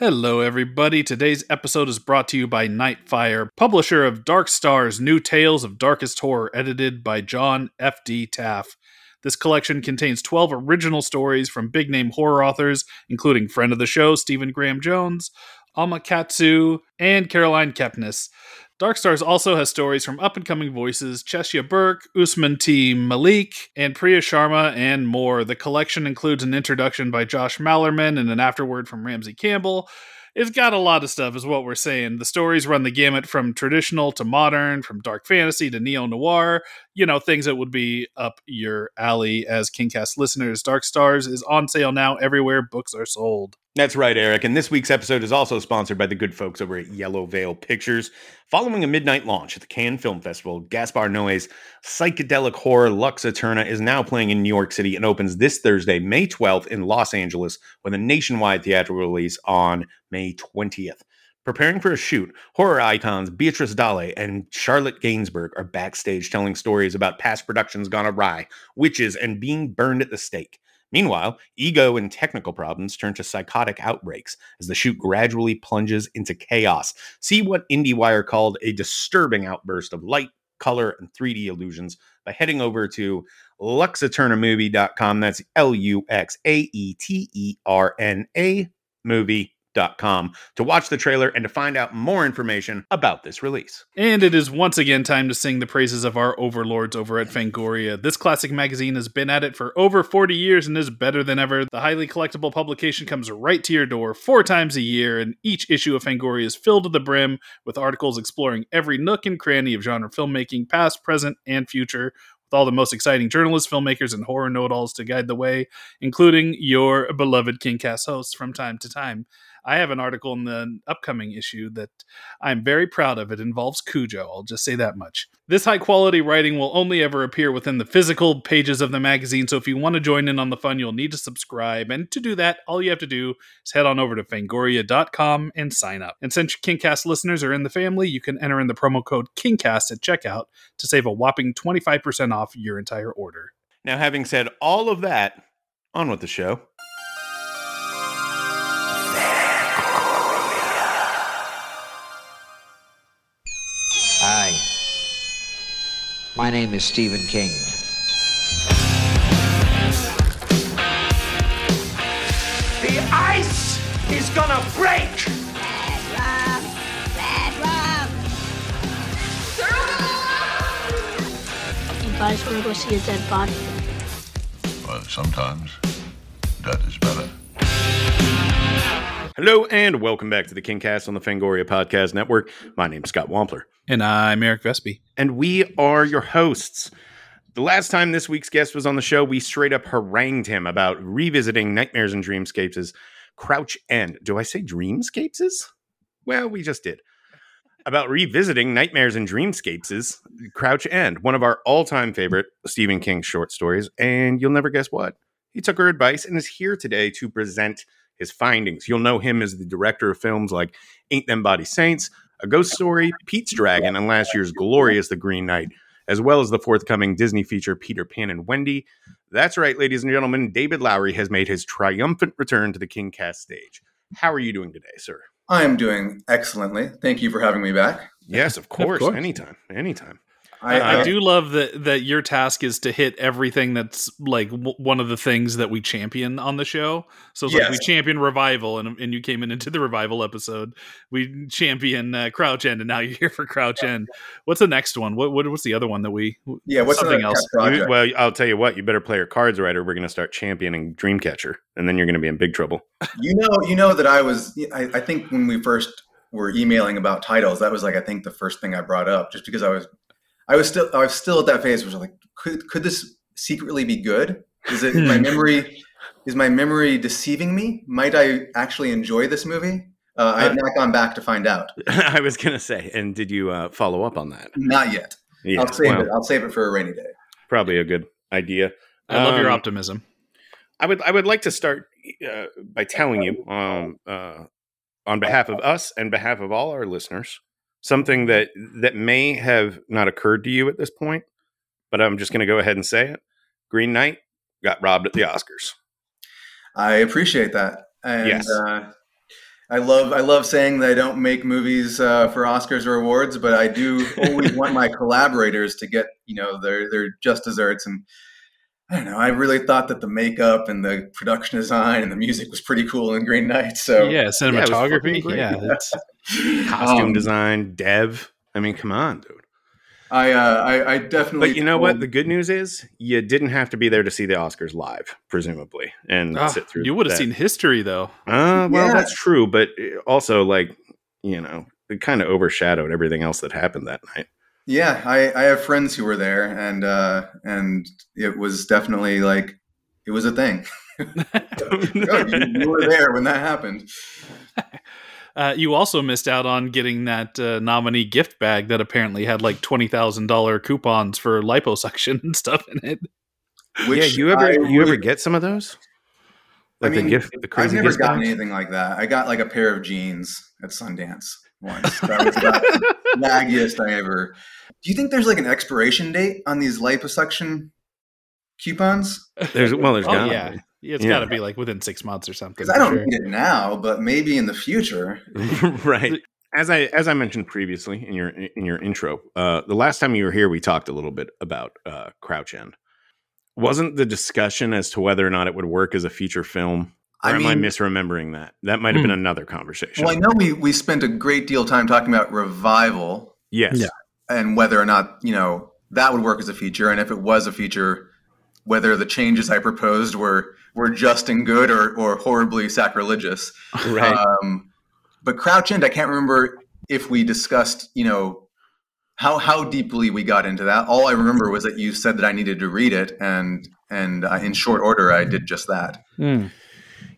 Hello, everybody. Today's episode is brought to you by Nightfire, publisher of Dark Stars New Tales of Darkest Horror, edited by John F.D. Taff. This collection contains 12 original stories from big name horror authors, including friend of the show, Stephen Graham Jones, Alma Katsu, and Caroline Kepnes. Dark Stars also has stories from up and coming voices Chesya Burke, Usman T. Malik, and Priya Sharma, and more. The collection includes an introduction by Josh Malerman and an afterword from Ramsey Campbell. It's got a lot of stuff, is what we're saying. The stories run the gamut from traditional to modern, from dark fantasy to neo noir, you know, things that would be up your alley as Kingcast listeners. Dark Stars is on sale now everywhere books are sold. That's right, Eric. And this week's episode is also sponsored by the good folks over at Yellow Veil Pictures. Following a midnight launch at the Cannes Film Festival, Gaspar Noé's psychedelic horror Lux Eterna is now playing in New York City and opens this Thursday, May 12th in Los Angeles with a nationwide theatrical release on May 20th. Preparing for a shoot, horror icons Beatrice Dalle and Charlotte Gainsbourg are backstage telling stories about past productions gone awry, witches, and being burned at the stake. Meanwhile, ego and technical problems turn to psychotic outbreaks as the shoot gradually plunges into chaos. See what IndieWire called a disturbing outburst of light, color, and 3D illusions by heading over to luxaeternamovie.com. That's L U X A E T E R N A movie com to watch the trailer and to find out more information about this release. And it is once again time to sing the praises of our overlords over at Fangoria. This classic magazine has been at it for over 40 years and is better than ever. The highly collectible publication comes right to your door four times a year, and each issue of Fangoria is filled to the brim with articles exploring every nook and cranny of genre filmmaking, past, present, and future, with all the most exciting journalists, filmmakers, and horror know it alls to guide the way, including your beloved King Kingcast hosts from time to time. I have an article in the upcoming issue that I'm very proud of. It involves Cujo. I'll just say that much. This high quality writing will only ever appear within the physical pages of the magazine. So if you want to join in on the fun, you'll need to subscribe. And to do that, all you have to do is head on over to fangoria.com and sign up. And since Kingcast listeners are in the family, you can enter in the promo code KINGCAST at checkout to save a whopping 25% off your entire order. Now, having said all of that, on with the show. My name is Stephen King. The ice is gonna break! You guys want to go see a dead body? Well, sometimes that is better. Hello and welcome back to the Kingcast on the Fangoria Podcast Network. My name's Scott Wampler. And I'm Eric Vespe. And we are your hosts. The last time this week's guest was on the show, we straight up harangued him about revisiting Nightmares and Dreamscapes' Crouch End. Do I say Dreamscapes'? Well, we just did. About revisiting Nightmares and Dreamscapes' Crouch End, one of our all time favorite Stephen King short stories. And you'll never guess what. He took her advice and is here today to present his findings. You'll know him as the director of films like Ain't Them Body Saints, A Ghost Story, Pete's Dragon, and last year's glorious The Green Knight, as well as the forthcoming Disney feature Peter Pan and Wendy. That's right, ladies and gentlemen, David Lowery has made his triumphant return to the Kingcast stage. How are you doing today, sir? I am doing excellently. Thank you for having me back. Yes, of course. course. Anytime. Anytime. I, I, I do love that that your task is to hit everything that's like w- one of the things that we champion on the show. So it's like we champion revival, and and you came in into the revival episode. We champion uh, Crouch End, and now you're here for Crouch End. What's the next one? What, what what's the other one that we? Yeah, what's something the else? else? You- well, I'll tell you what, you better play your cards right, or we're going to start championing Dreamcatcher, and then you're going to be in big trouble. You know, you know that I was. I, I think when we first were emailing about titles, that was like I think the first thing I brought up, just because I was, I was still, I was still at that phase, which was like, could could this secretly be good? Is it is my memory? Is my memory deceiving me? Might I actually enjoy this movie? Uh, I have not gone back to find out. I was going to say, and did you uh, follow up on that? Not yet. Yeah, I'll save well, it. I'll save it for a rainy day. probably a good idea. I love your Um, optimism. I would I would like to start uh, by telling you um, uh, on behalf of us and behalf of all our listeners something that that may have not occurred to you at this point, but I'm just going to go ahead and say it. Green Knight got robbed at the Oscars. I appreciate that. And Yes. uh, I love I love saying that I don't make movies uh, for Oscars or awards, but I do always want my collaborators to get you know their their just desserts. And I don't know. I really thought that the makeup and the production design and the music was pretty cool in Green Knight. So yeah, cinematography. great. Yeah, it's, Costume Um, design, dev. I mean, come on, dude. I, uh, I I definitely. But you know what? The good news is you didn't have to be there to see the Oscars live, presumably, and Ah, sit through. you would have seen history though. Uh, well, Yeah. that's true, but uh, also, like, you know, it kind of overshadowed everything else that happened that night. Yeah, I, I have friends who were there, and uh, and it was definitely like it was a thing. Oh, you, you were there when that happened. Uh, you also missed out on getting that uh, nominee gift bag that apparently had like twenty thousand dollar coupons for liposuction and stuff in it. Which yeah, you ever I you ever get some of those? I Like mean, the gift, the crazy. I've crazy never gift gotten bags? anything like that. I got like a pair of jeans at Sundance once. That was the laggiest I ever. Do you think there's like an expiration date on these liposuction coupons? There's well, there's Oh gotta yeah, be. it's Yeah. got to be like within six months or something. Because I don't sure. need it now, but maybe in the future. right. As I as I mentioned previously in your in your intro, uh, the last time you were here, we talked a little bit about uh, Crouch End. Wasn't the discussion as to whether or not it would work as a feature film? Or I am I misremembering that? That might have Hmm. been another conversation. Well, I know we we spent a great deal of time talking about revival yes. Yeah. and whether or not you know that would work as a feature, and if it was a feature, whether the changes I proposed were were just and good or or horribly sacrilegious. Right. Um, but Crouch End, I can't remember if we discussed, you know, how how deeply we got into that. All I remember was that you said that I needed to read it, and and uh, in short order, I did just that. Hmm.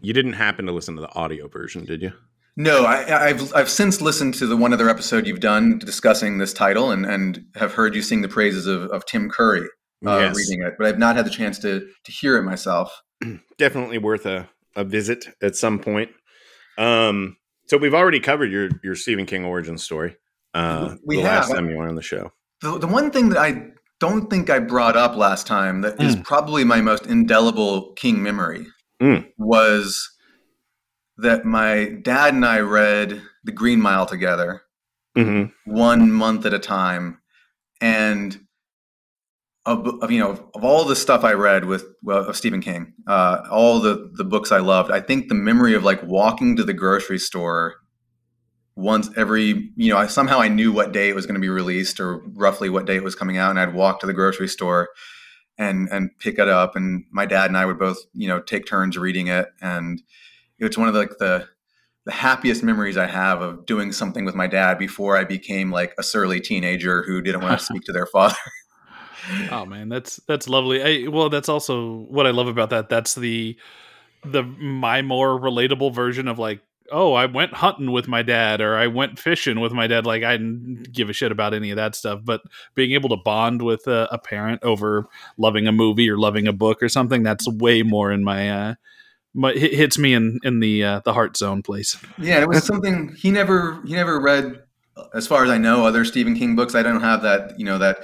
You didn't happen to listen to the audio version, did you? No, I, I've I've since listened to the one other episode you've done discussing this title, and and have heard you sing the praises of, of Tim Curry uh, yes. reading it, but I've not had the chance to to hear it myself. Definitely worth a, a visit at some point. Um, so we've already covered your your Stephen King origin story. Uh, We the last have. time you were on the show. The, the one thing that I don't think I brought up last time that is probably my most indelible King memory Mm. was that my dad and I read The Green Mile together hmm one month at a time, and of, of you know of all the stuff I read with well, of Stephen King, uh, all the the books I loved, I think the memory of like walking to the grocery store once every you know I somehow I knew what day it was going to be released or roughly what day it was coming out, and I'd walk to the grocery store and and pick it up, and my dad and I would both you know take turns reading it, and it's one of the, like the the happiest memories I have of doing something with my dad before I became like a surly teenager who didn't want to speak to their father. Oh man, that's that's lovely. I, well, that's also what I love about that. That's the the my more relatable version of like, oh, I went hunting with my dad or I went fishing with my dad. Like I didn't give a shit about any of that stuff, but being able to bond with a, a parent over loving a movie or loving a book or something, that's way more in my uh my hit- hits me in in the uh, the heart zone place. yeah, it was something he never he never read, as far as I know, other Stephen King books. I don't have that you know that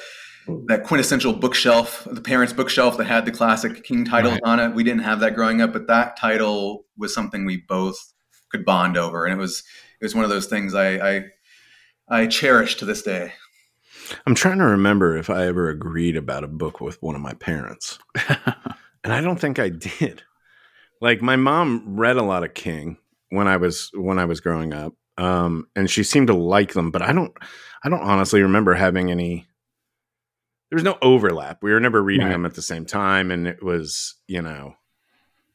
that quintessential bookshelf, the parents' bookshelf that had the classic King titles Right. on it. We didn't have that growing up, but that title was something we both could bond over, and it was it was one of those things I I, I cherish to this day. I'm trying to remember if I ever agreed about a book with one of my parents. and I don't think I did. Like my mom read a lot of King when I was when I was growing up. Um, and she seemed to like them, but I don't I don't honestly remember having any there was no overlap. We were never reading Right. them at the same time and it was, you know,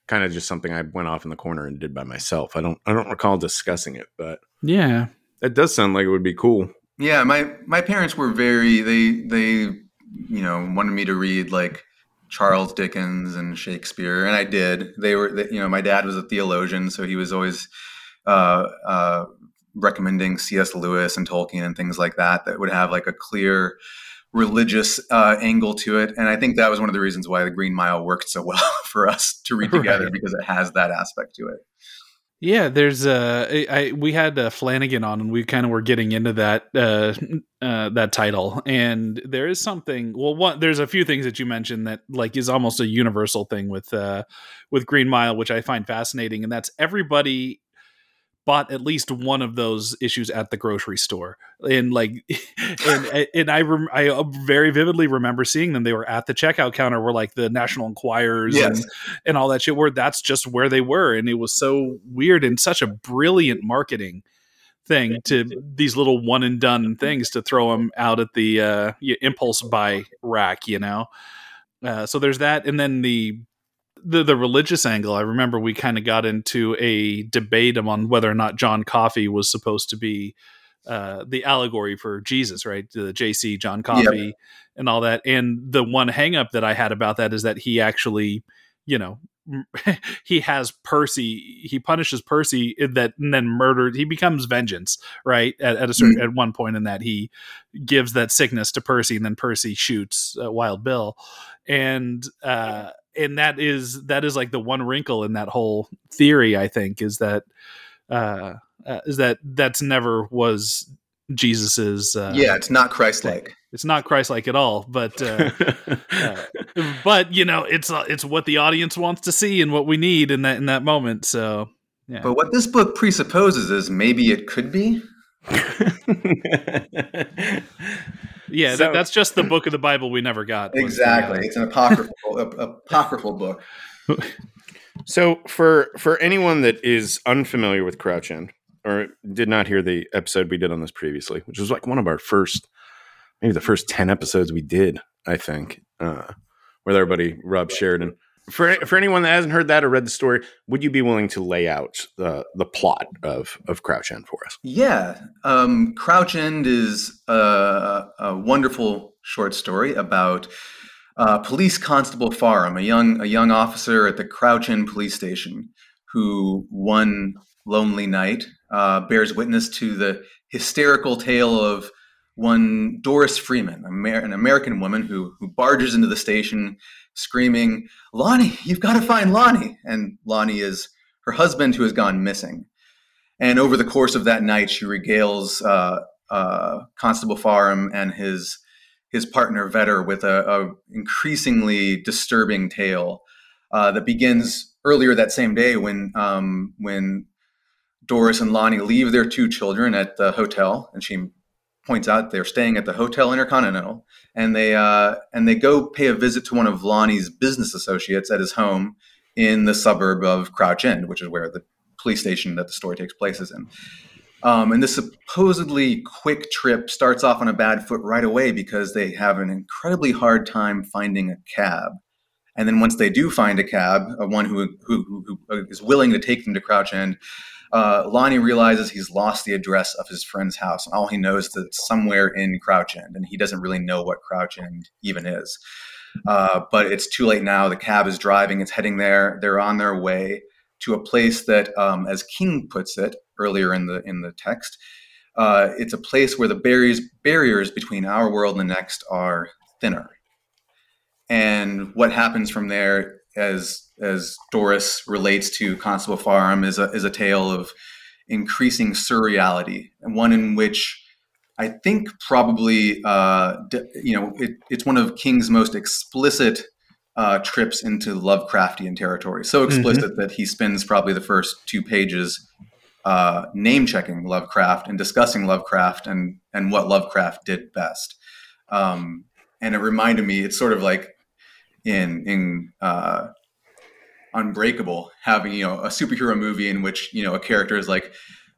kind of just something I went off in the corner and did by myself. I don't I don't recall discussing it, but Yeah, it does sound like it would be cool. Yeah, my my parents were very they they you know wanted me to read like Charles Dickens and Shakespeare, and I did. They were they, you know my dad was a theologian, so he was always uh, uh, recommending C.S. Lewis and Tolkien and things like that that would have like a clear religious uh, angle to it, and I think that was one of the reasons why the Green Mile worked so well for us to read together Right. because it has that aspect to it. Yeah, there's uh, I, I we had uh, Flanagan on, and we kind of were getting into that uh, uh, that title, and there is something. Well, one there's a few things that you mentioned that like is almost a universal thing with uh, with Green Mile, which I find fascinating, and that's everybody bought at least one of those issues at the grocery store, and like, and and I rem- I uh, very vividly remember seeing them. They were at the checkout counter, where like the National Enquirers Yes. and and all that shit. Where that's just where they were, and it was so weird and such a brilliant marketing thing to these little one and done things to throw them out at the uh, impulse buy rack, you know. Uh, so there's that, and then the the the religious angle. I remember we kind of got into a debate on whether or not John Coffey was supposed to be uh, the allegory for Jesus, right? The JC John Coffey and all that. And the one hangup that I had about that is that he actually, you know. he has Percy. He punishes Percy in that, and then murdered. He becomes vengeance, right? At, at a certain at one point in that he gives that sickness to Percy, and then Percy shoots uh, Wild Bill, and uh, and that is that is like the one wrinkle in that whole theory. I think is that uh, uh, is that that's never was Jesus's. Uh, yeah, it's not Christ-like. it's not Christ-like at all, but. Uh, uh, but you know, it's uh, it's what the audience wants to see and what we need in that in that moment. So, yeah. But what this book presupposes is maybe it could be. yeah, So- that, that's just the book of the Bible we never got. uh, Exactly, it's an apocryphal apocryphal book. So for for anyone that is unfamiliar with Crouch End or did not hear the episode we did on this previously, which was like one of our first, maybe the first ten episodes we did, I think, uh, with our buddy Rob Sheridan. For for anyone that hasn't heard that or read the story, would you be willing to lay out the the plot of of Crouch End for us? Yeah, um, Crouch End is a, a wonderful short story about uh, Police Constable Farnham, a young a young officer at the Crouch End police station, who one lonely night uh, bears witness to the hysterical tale of one Doris Freeman, an American woman who who barges into the station screaming, "Lonnie, you've got to find Lonnie!" And Lonnie is her husband who has gone missing. And over the course of that night, she regales uh, uh, Constable Farnham and his his partner Vetter with a, a increasingly disturbing tale uh, that begins earlier that same day when um, when Doris and Lonnie leave their two children at the hotel, and she points out they're staying at the Hotel Intercontinental, and they uh, and they go pay a visit to one of Lonnie's business associates at his home in the suburb of Crouch End, which is where the police station that the story takes place is in. Um, and this supposedly quick trip starts off on a bad foot right away because they have an incredibly hard time finding a cab. And then once they do find a cab, uh, one who, who, who is willing to take them to Crouch End, uh, Lonnie realizes he's lost the address of his friend's house. And all he knows is that it's somewhere in Crouch End, and he doesn't really know what Crouch End even is. Uh, but it's too late now. The cab is driving, it's heading there. They're on their way to a place that, um, as King puts it earlier in the in the text, uh, it's a place where the barriers barriers between our world and the next are thinner. And what happens from there, as as Doris relates to Constable Farnham, is a is a tale of increasing surreality, and one in which I think probably uh, you know it, it's one of King's most explicit uh, trips into Lovecraftian territory. So explicit that he spends probably the first two pages uh, name checking Lovecraft and discussing Lovecraft and and what Lovecraft did best. Um, and it reminded me, it's sort of like in in uh, Unbreakable, having you know a superhero movie in which you know a character is like.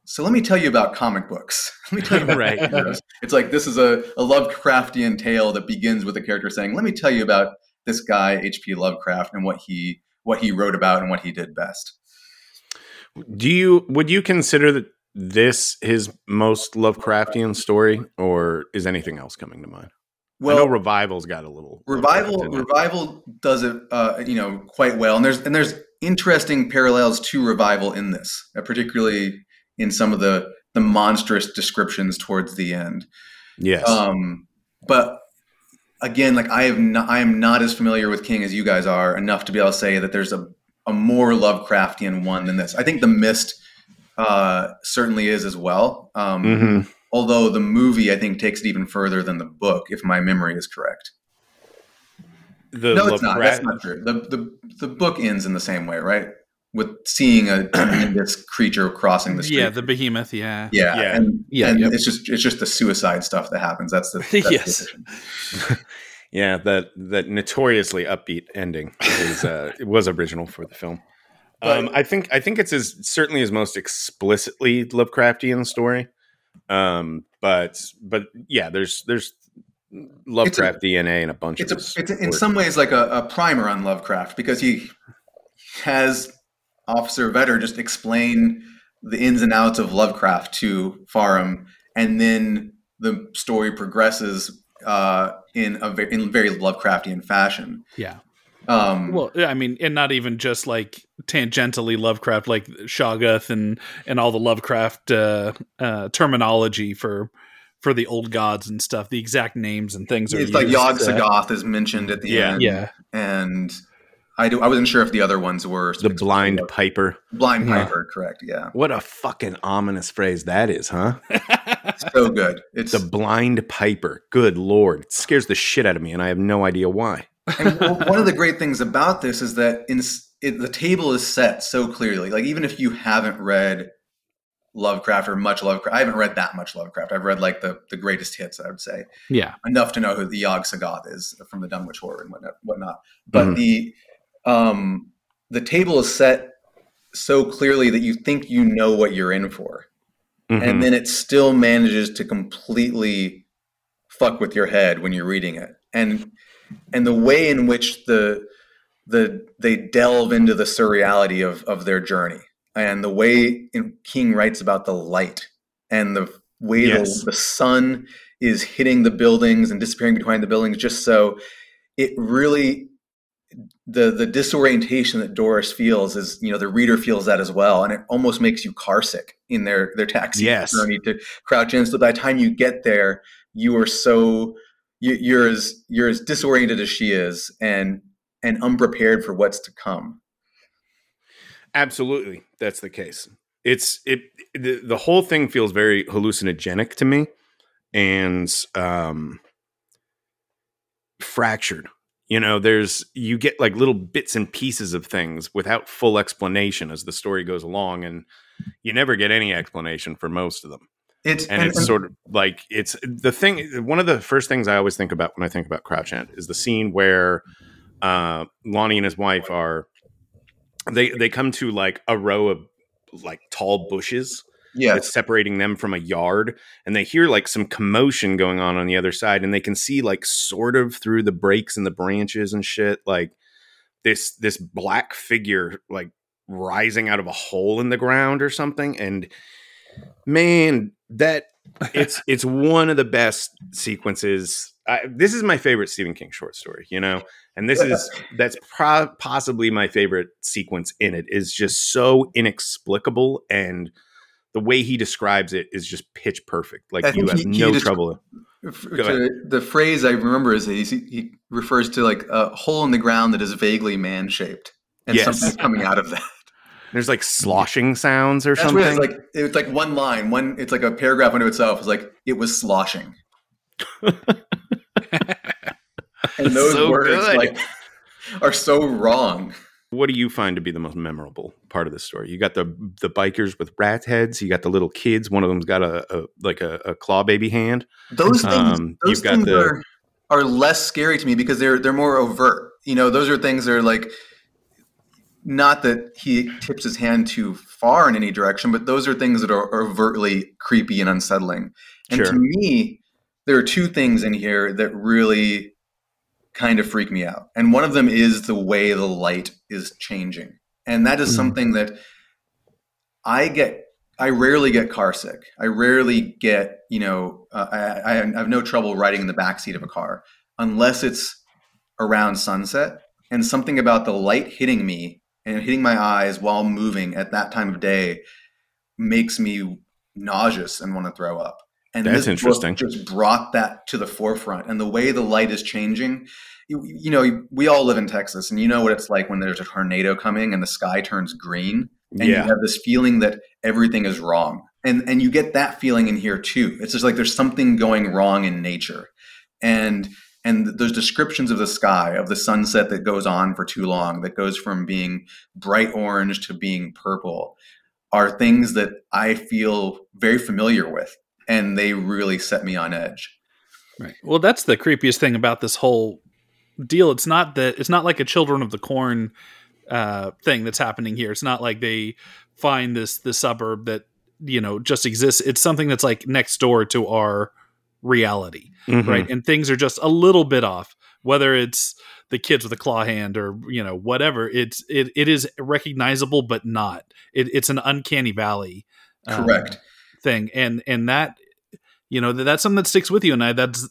So let me tell you about comic books. Let me tell you about Right. heroes." It's like this is a, a Lovecraftian tale that begins with a character saying, "Let me tell you about this guy H.P. Lovecraft and what he what he wrote about and what he did best." Do you would you consider that this his most Lovecraftian story, or is anything else coming to mind? I know Revival's got a little revival revival does it uh, you know quite well. And there's and there's interesting parallels to revival in this uh, particularly in some of the the monstrous descriptions towards the end. Yes. um but again like i have not i am not as familiar with king as you guys are enough to be able to say that there's a, a more lovecraftian one than this. I think the mist uh certainly is as well. Um Mhm. Although the movie i think takes it even further than the book if my memory is correct The no, it's not. That's not true. The, the the book ends in the same way, right? with seeing a tremendous creature crossing the street. Yeah, the behemoth. Yeah. yeah, Yeah. and, Yeah, and yep. it's just it's just the suicide stuff that happens. That's the that's Yes. addition. Yeah, that that notoriously upbeat ending is uh, it was original for the film. Um, I think I think it's his certainly his most explicitly Lovecraftian story. Um, but but yeah, there's there's Lovecraft DNA in a bunch It's of a, his it's in some ways like a, a primer on Lovecraft because he has Officer Vetter just explain the ins and outs of Lovecraft to Farnham, and then the story progresses uh, in a very, in very Lovecraftian fashion. Yeah. Um, Well, I mean, and not even just like tangentially Lovecraft, like Shoggoth and and all the Lovecraft uh, uh, terminology for for the old gods and stuff. The exact names and things are it's like used, Yog uh, is mentioned at the Yeah. end. Yeah. and I do. I wasn't sure if the other ones were the blind piper. blind Yeah. piper. Correct. Yeah, What a fucking ominous phrase that is, huh? so good. It's The blind piper. Good lord, it scares the shit out of me, and I have no idea why. And one of the great things about this is that in it, the table is set so clearly. Like even if you haven't read Lovecraft or much Lovecraft, I haven't read that much Lovecraft. I've read like the the greatest hits. I would say Yeah. enough to know who the Yog-Sothoth is from the Dunwich Horror and whatnot. whatnot. But Mhm. the um, the table is set so clearly that you think you know what you're in for, Mhm. and then it still manages to completely fuck with your head when you're reading it and and the way in which the the they delve into the surreality of of their journey and the way in king writes about the light and the way Yes. the, the sun is hitting the buildings and disappearing behind the buildings just so it really the the disorientation that Doris feels is you know the reader feels that as well and it almost makes you car sick in their their taxi Yes. journey to Crouch End so by the time you get there you are so you, you're as you're as disoriented as she is and and unprepared for what's to come Absolutely, that's the case. It's it the, the whole thing feels very hallucinogenic to me and um fractured. You know, there's you get like little bits and pieces of things without full explanation as the story goes along and you never get any explanation for most of them. It's And it's sort of like it's the thing one of the first things I always think about when I think about Crouch End is the scene where uh Lonnie and his wife are they they come to like a row of like tall bushes yeah. that's separating them from a yard and they hear like some commotion going on on the other side and they can see like sort of through the breaks in the branches and shit like this this black figure like rising out of a hole in the ground or something and man that it's it's one of the best sequences I, this is my favorite Stephen King short story you know and this is that's pro- possibly my favorite sequence in it is just so inexplicable and the way he describes it is just pitch perfect like you have he- he no just- trouble the phrase I remember is that he's, he refers to like a hole in the ground that is vaguely man shaped and Yes. something coming out of that. There's like sloshing sounds or That's something it's like. It's like one line, one. It's like a paragraph unto itself. It's like it was sloshing, and those So words good. like are so wrong. what do you find to be the most memorable part of the story? You got the the bikers with rat heads. You got the little kids. One of them's got a, a like a, a claw baby hand. Those things, Um, those you've got things the- are are less scary to me because they're they're more overt. You know, those are things that are like not that he tips his hand too far in any direction, but those are things that are overtly creepy and unsettling. And to me, there are two things in here that really kind of freak me out. And one of them is the way the light is changing. And that is Mm. something that I get I rarely get car sick. I rarely get, you know, uh, I, I have no trouble riding in the backseat of a car unless it's around sunset and something about the light hitting me and hitting my eyes while moving at that time of day makes me nauseous and want to throw up. And That's this book interesting. Just brought that to the forefront, and the way the light is changing. You, you know, we all live in Texas, and you know what it's like when there's a tornado coming and the sky turns green and you have this feeling that everything is wrong and and you get that feeling in here too it's just like there's something going wrong in nature and and those descriptions of the sky of the sunset that goes on for too long that goes from being bright orange to being purple are things that i feel very familiar with and they really set me on edge Right. Well, that's the creepiest thing about this whole deal. It's not that it's not like a Children of the Corn uh, thing that's happening here. It's not like they find this this suburb that you know just exists. It's something that's like next door to our reality, Mhm. right? And things are just a little bit off. Whether it's the kids with a claw hand or you know whatever, it's it it is recognizable but not. It, it's an uncanny valley. um, correct thing and and that you know that, that's something that sticks with you and I, that's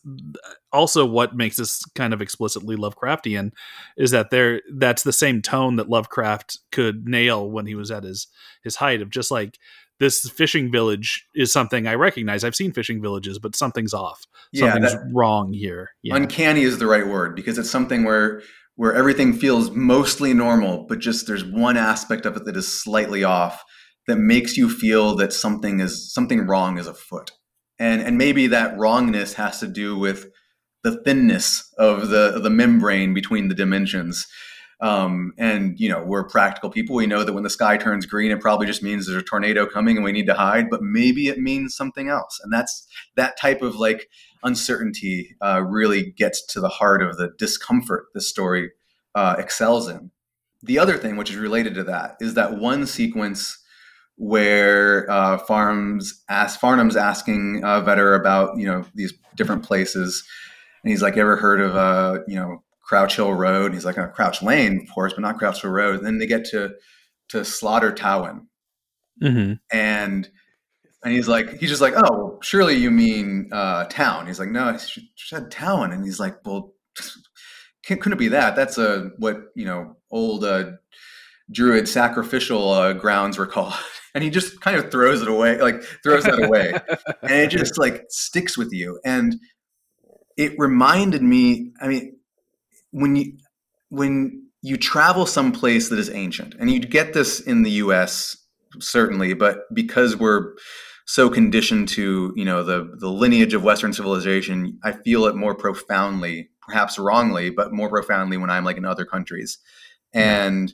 also what makes this kind of explicitly lovecraftian is that there that's the same tone that lovecraft could nail when he was at his his height of just like this fishing village is something i recognize. I've seen fishing villages but something's off. Yeah, something's that- wrong here. Yeah. uncanny is the right word because it's something where where everything feels mostly normal but just there's one aspect of it that is slightly off that makes you feel that something is something wrong is afoot. And and maybe that wrongness has to do with the thinness of the the membrane between the dimensions um, and you know we're practical people we know that when the sky turns green it probably just means there's a tornado coming and we need to hide but maybe it means something else and that's that type of like uncertainty uh, really gets to the heart of the discomfort this story uh, excels in. The other thing, which is related to that, is that one sequence where uh, Farnham's ask asking uh, Vetter about you know these different places, and he's like, "Ever heard of uh, you know Crouch Hill Road?" He's like, oh, "Crouch Lane, of course, but not Crouch Hill Road." And then they get to to Slaughter Towen, hmm and and he's like he's just like oh surely you mean uh town? He's like no she said town. And he's like well can, couldn't it be that? That's a what you know old uh druid sacrificial uh, grounds were called. And he just kind of throws it away like throws that away. And it just like sticks with you. And it reminded me i mean when you when you travel someplace that is ancient and you get this in the us certainly but because we're so conditioned to you know the the lineage of western civilization i feel it more profoundly perhaps wrongly but more profoundly when i'm like in other countries. And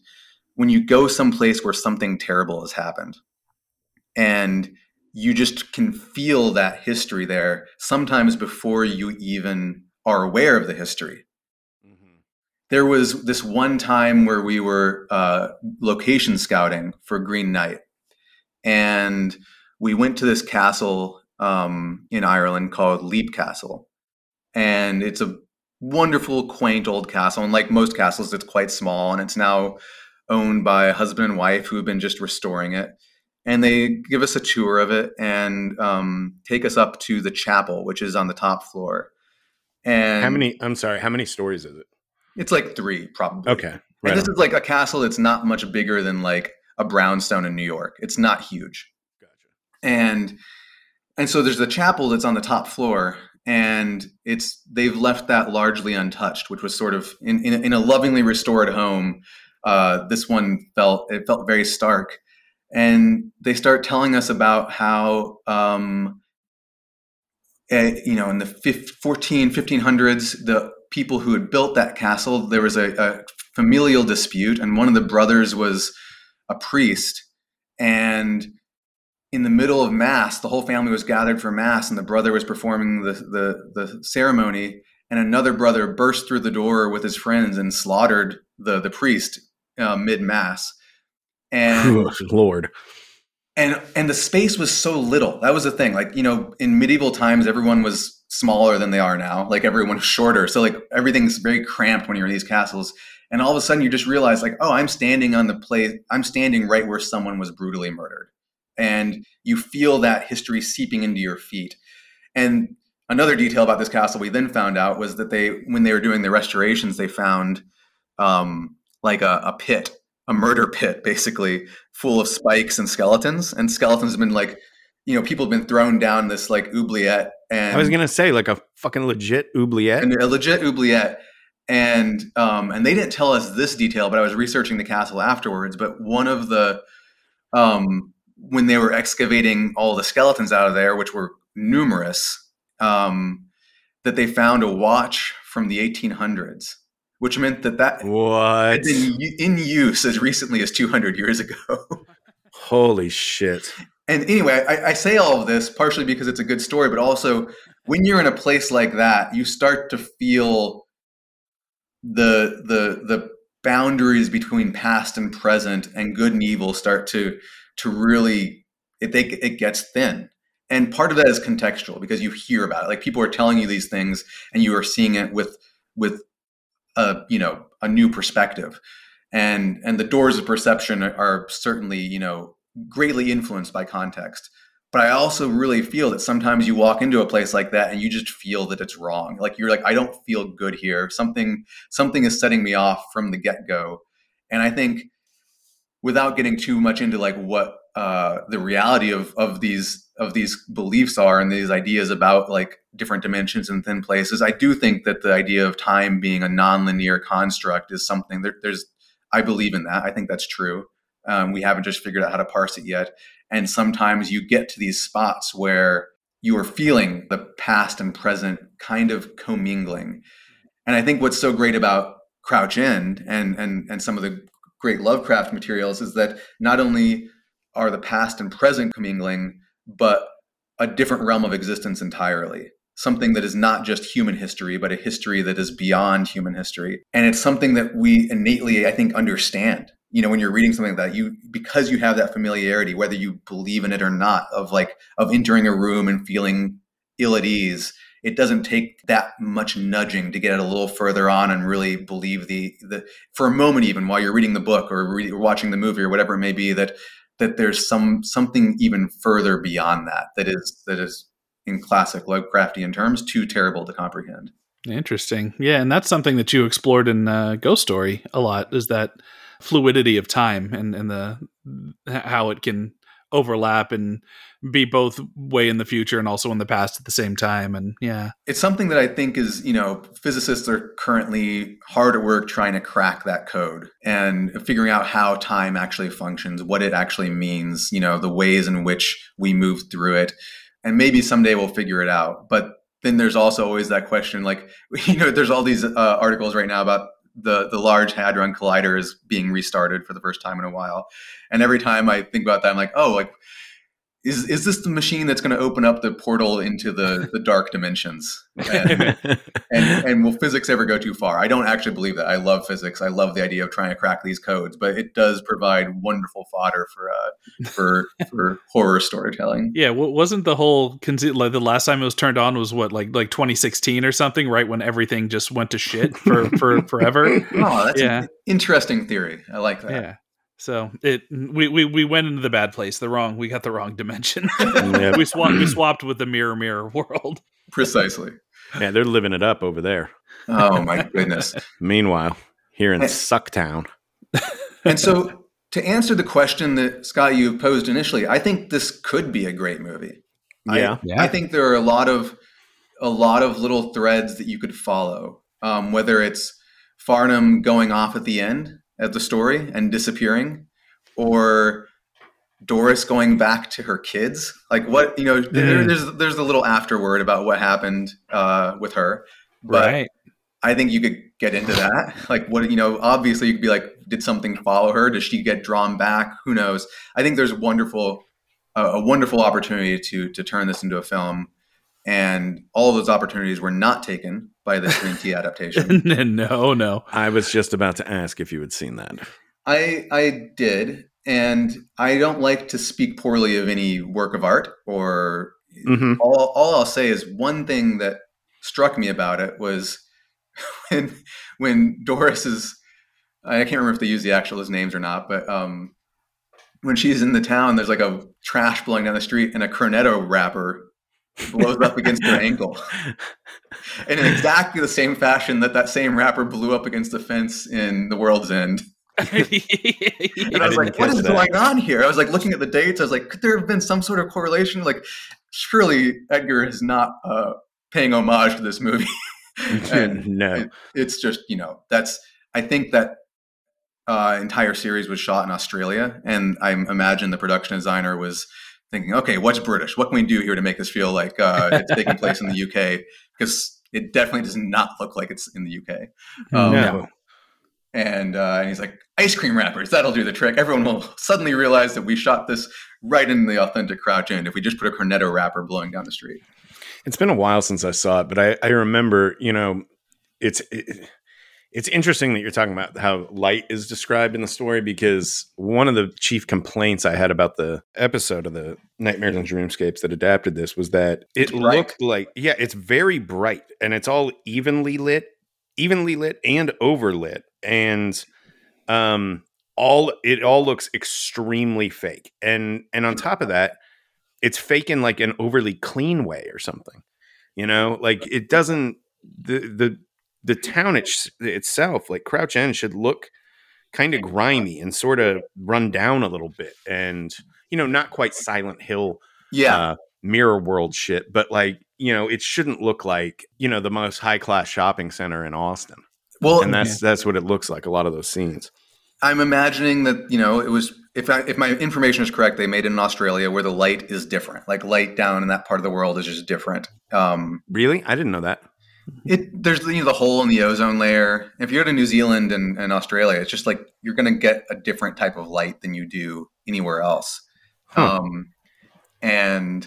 when you go someplace where something terrible has happened and you just can feel that history there sometimes before you even are aware of the history there was this one time where we were uh, location scouting for Green Knight, and we went to this castle um, in Ireland called Leap Castle, and it's a wonderful, quaint old castle. And like most castles, it's quite small, and it's now owned by a husband and wife who have been just restoring it. And they give us a tour of it and um, take us up to the chapel, which is on the top floor. And How many? I'm sorry. How many stories is it? It's like three, probably. Okay. And this on. is like a castle that's not much bigger than like a brownstone in New York. It's not huge. Gotcha. And and so there's the chapel that's on the top floor, and it's they've left that largely untouched, which was sort of in in, in a lovingly restored home. Uh, this one felt it felt very stark, and they start telling us about how um, eh, you know in the fif- 14 1500s the people who had built that castle there was a, a familial dispute and one of the brothers was a priest. And in the middle of mass the whole family was gathered for mass and the brother was performing the, the, the ceremony and another brother burst through the door with his friends and slaughtered the, the priest uh, mid-mass. And Lord. and and the space was so little. That was the thing. Like you know in medieval times everyone was smaller than they are now. Like everyone shorter. So like everything's very cramped when you're in these castles. And all of a sudden you just realize like oh i'm standing on the place i'm standing right where someone was brutally murdered. And you feel that history seeping into your feet. And another detail about this castle we then found out was that they when they were doing the restorations they found um, like a, a pit a murder pit basically full of spikes and skeletons. And skeletons have been like you know people have been thrown down this like oubliette and I was gonna say like a fucking legit oubliette. and a legit oubliette and um and they didn't tell us this detail but i was researching the castle afterwards but one of the um when they were excavating all the skeletons out of there which were numerous um that they found a watch from the 1800s, which meant that that What? had been in use as recently as 200 years ago. Holy shit. And anyway, I, I say all of this partially because it's a good story, but also when you're in a place like that, you start to feel the the the boundaries between past and present and good and evil start to to really it they, it gets thin. And part of that is contextual because you hear about it. Like people are telling you these things and you are seeing it with with a you know a new perspective. And and the doors of perception are certainly, you know, greatly influenced by context. But I also really feel that sometimes you walk into a place like that and you just feel that it's wrong. Like you're like, I don't feel good here. Something something is setting me off from the get go. And I think without getting too much into like what uh, the reality of of these of these beliefs are and these ideas about like different dimensions and thin places, I do think that the idea of time being a nonlinear construct is something that there's I believe in that. I think that's true. Um, we haven't just figured out how to parse it yet. And sometimes you get to these spots where you are feeling the past and present kind of commingling. And I think what's so great about Crouch End and and and some of the great Lovecraft materials is that not only are the past and present commingling, but a different realm of existence entirely. Something that is not just human history, but a history that is beyond human history. And it's something that we innately, I think, understand you know when you're reading something like that you because you have that familiarity whether you believe in it or not of like of entering a room and feeling ill at ease it doesn't take that much nudging to get it a little further on and really believe the the for a moment even while you're reading the book or, re- watching the movie or whatever it may be that that there's some something even further beyond that that is that is in classic Lovecraftian terms too terrible to comprehend. Interesting. Yeah, and that's something that you explored in uh, Ghost Story a lot is that fluidity of time and and the how it can overlap and be both way in the future and also in the past at the same time and yeah. It's something that i think is you know physicists are currently hard at work trying to crack that code and figuring out how time actually functions what it actually means you know the ways in which we move through it. And maybe someday we'll figure it out. But then there's also always that question like you know there's all these uh, articles right now about the the Large Hadron Collider is being restarted for the first time in a while, and every time I think about that, I'm like, oh, like is is this the machine that's going to open up the portal into the the dark dimensions? And, and, and will physics ever go too far? I don't actually believe that. I love physics. I love the idea of trying to crack these codes, but it does provide wonderful fodder for uh, for for horror storytelling. Yeah, wasn't the whole like the last time it was turned on was what like like 2016 or something, right when everything just went to shit for for forever. Oh, that's yeah. an interesting theory. I like that. Yeah. So it we, we we went into the bad place, the wrong. We got the wrong dimension. yep. We swapped we swapped with the mirror mirror world. Precisely. Yeah, they're living it up over there. Oh my goodness. Meanwhile, here in and, Sucktown. and so to answer the question that Scott you posed initially, I think this could be a great movie. Yeah. I, yeah. I think there are a lot of a lot of little threads that you could follow. Um, whether it's Farnham going off at the end at the story and disappearing, or Doris going back to her kids. Like what you know, there, there's there's a little afterword about what happened uh, with her, but right. I think you could get into that. Like what you know, obviously you could be like, did something follow her? Does she get drawn back? Who knows? I think there's wonderful uh, a wonderful opportunity to to turn this into a film and all of those opportunities were not taken by the screenplay adaptation. no, no. I was just about to ask if you had seen that. I I did, and I don't like to speak poorly of any work of art. Or mm-hmm. all all I'll say is one thing that struck me about it was when when Doris is I can't remember if they use the actual his names or not, but um, when she's in the town, there's like a trash blowing down the street, and a cornetto wrapper blows up against her ankle. And in exactly the same fashion that that same wrapper blew up against the fence in The World's End. and I was like, what is that. going on here? I was like looking at the dates. I was like, could there have been some sort of correlation? Like, surely Edgar is not uh, paying homage to this movie. no. It, it's just, you know, that's, I think that uh, entire series was shot in Australia. And I imagine the production designer was thinking, okay, what's British? What can we do here to make this feel like uh, it's taking place in the UK? Because it definitely does not look like it's in the UK. Hmm. Um, no. And, uh, and he's like, ice cream wrappers, that'll do the trick. Everyone will suddenly realize that we shot this right in the authentic Crouch End if we just put a cornetto wrapper blowing down the street. It's been a while since I saw it, but I, I remember, you know, it's it, it's interesting that you're talking about how light is described in the story because one of the chief complaints I had about the episode of the Nightmares and Dreamscapes that adapted this was that it looked like yeah, it's very bright and it's all evenly lit, evenly lit and overlit, and um, all it all looks extremely fake. And and on top of that, it's fake in like an overly clean way or something. You know, like it doesn't the the the town it's, itself, like Crouch End, should look kind of grimy and sort of run down a little bit, and you know, not quite Silent Hill, Yeah. uh, Mirror World shit, but like you know, it shouldn't look like you know the most high class shopping center in Austin, well, and that's that's what it looks like. A lot of those scenes. I'm imagining that you know it was if I, if my information is correct, they made it in Australia where the light is different. Like light down in that part of the world is just different. Um, Really, I didn't know that. It there's you know the hole in the ozone layer. If you go to New Zealand and, and Australia, it's just like you're going to get a different type of light than you do anywhere else. Huh. Um, and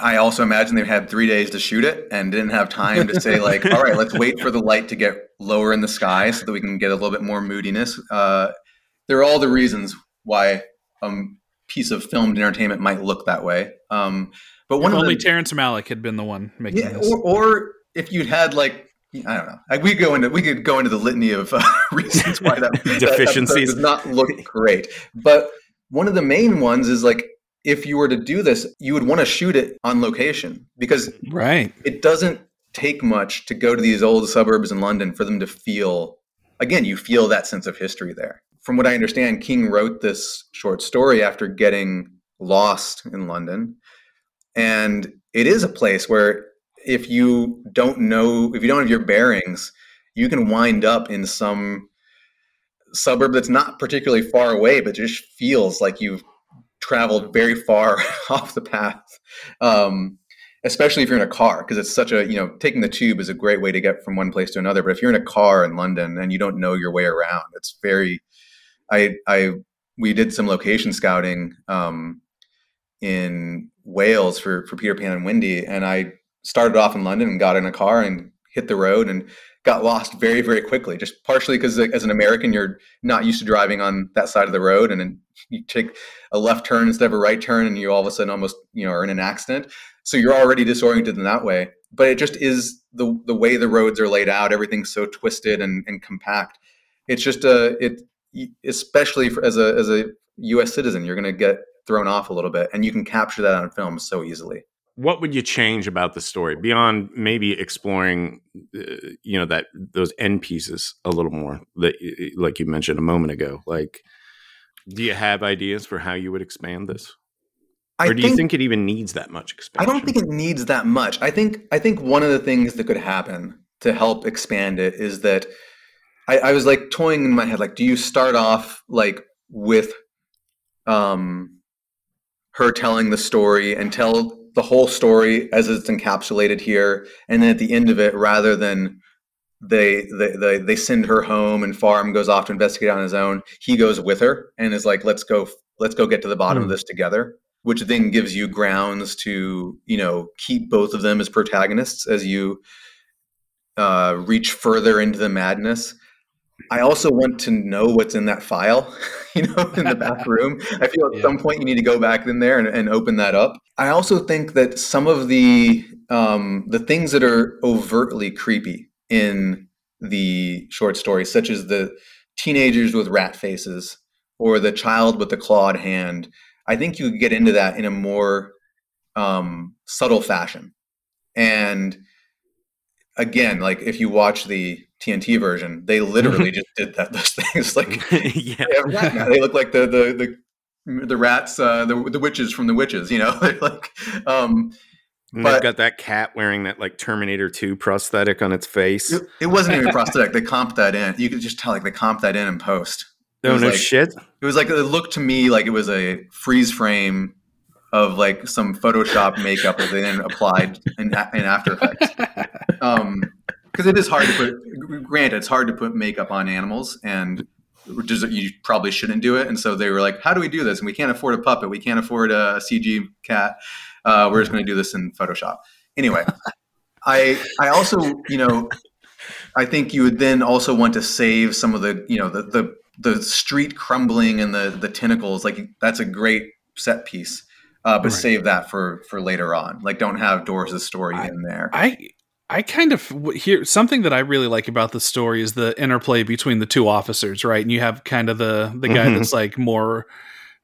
I also imagine they had three days to shoot it and didn't have time to say like, all right, let's wait for the light to get lower in the sky so that we can get a little bit more moodiness. Uh, there are all the reasons why a piece of filmed entertainment might look that way. Um, but one If only the, Terrence Malick had been the one making yeah, this. or, or if you'd had like I don't know, like we go into we could go into the litany of uh, reasons why that that episode does not look great. But one of the main ones is like if you were to do this, you would want to shoot it on location because right. it doesn't take much to go to these old suburbs in London for them to feel again, you feel that sense of history there. From what I understand, King wrote this short story after getting lost in London. And it is a place where if you don't know, if you don't have your bearings, you can wind up in some suburb that's not particularly far away, but just feels like you've traveled very far off the path. Um, especially if you're in a car, because it's such a, you know, taking the tube is a great way to get from one place to another. But if you're in a car in London and you don't know your way around, it's very, I, I, we did some location scouting um, in Wales for, for Peter Pan and Wendy. And I started off in London and got in a car and hit the road and got lost very, very quickly, just partially because as an American, you're not used to driving on that side of the road. And then you take a left turn instead of a right turn and you all of a sudden almost, you know, are in an accident. So you're already disoriented in that way. But it just is the the way the roads are laid out. Everything's so twisted and, and compact. It's just a it especially for, as a as a U.S. citizen, you're going to get thrown off a little bit, and you can capture that on film so easily. What would you change about the story beyond maybe exploring uh, you know that those end pieces a little more that like you mentioned a moment ago like do you have ideas for how you would expand this I or do you think it even needs that much expansion? I don't think it needs that much. I think I think one of the things that could happen to help expand it is that I, I was like toying in my head, like, do you start off like with um her telling the story and tell the whole story as it's encapsulated here, and then at the end of it, rather than they they they, they send her home and Farnham goes off to investigate on his own, he goes with her and is like, let's go let's go get to the bottom of Hmm. this together which then gives you grounds to you know keep both of them as protagonists as you uh, reach further into the madness i also want to know what's in that file you know in the back room i feel at Yeah. some point you need to go back in there and, and open that up i also think that some of the um, the things that are overtly creepy in the short story such as the teenagers with rat faces or the child with the clawed hand I think you could get into that in a more um, subtle fashion. And again, like if you watch the TNT version, they literally just did that. Those things like yeah they, they look like the the the the rats, uh, the the witches from the witches. You know, They're like um, and but- they've got that cat wearing that like terminator 2 prosthetic on its face it, it wasn't even prosthetic. They comped that in. You could just tell like they comped that in in post. It oh was no like- shit It was like it looked to me like it was a freeze frame of like some Photoshop makeup that they then applied in, in After Effects. Um, because it is hard to put. Granted, it's hard to put makeup on animals, and you probably shouldn't do it. And so they were like, "How do we do this?" And we can't afford a puppet. We can't afford a CG cat. Uh, we're just going to do this in Photoshop. Anyway, I I also you know I think you would then also want to save some of the you know the the the street crumbling and the the tentacles. Like that's a great set piece. Uh, but Right. save that for for later on. Like, don't have Doris' story in there. I I kind of hear something that I really like about the story is the interplay between the two officers, right? And you have kind of the the guy Mhm. that's like more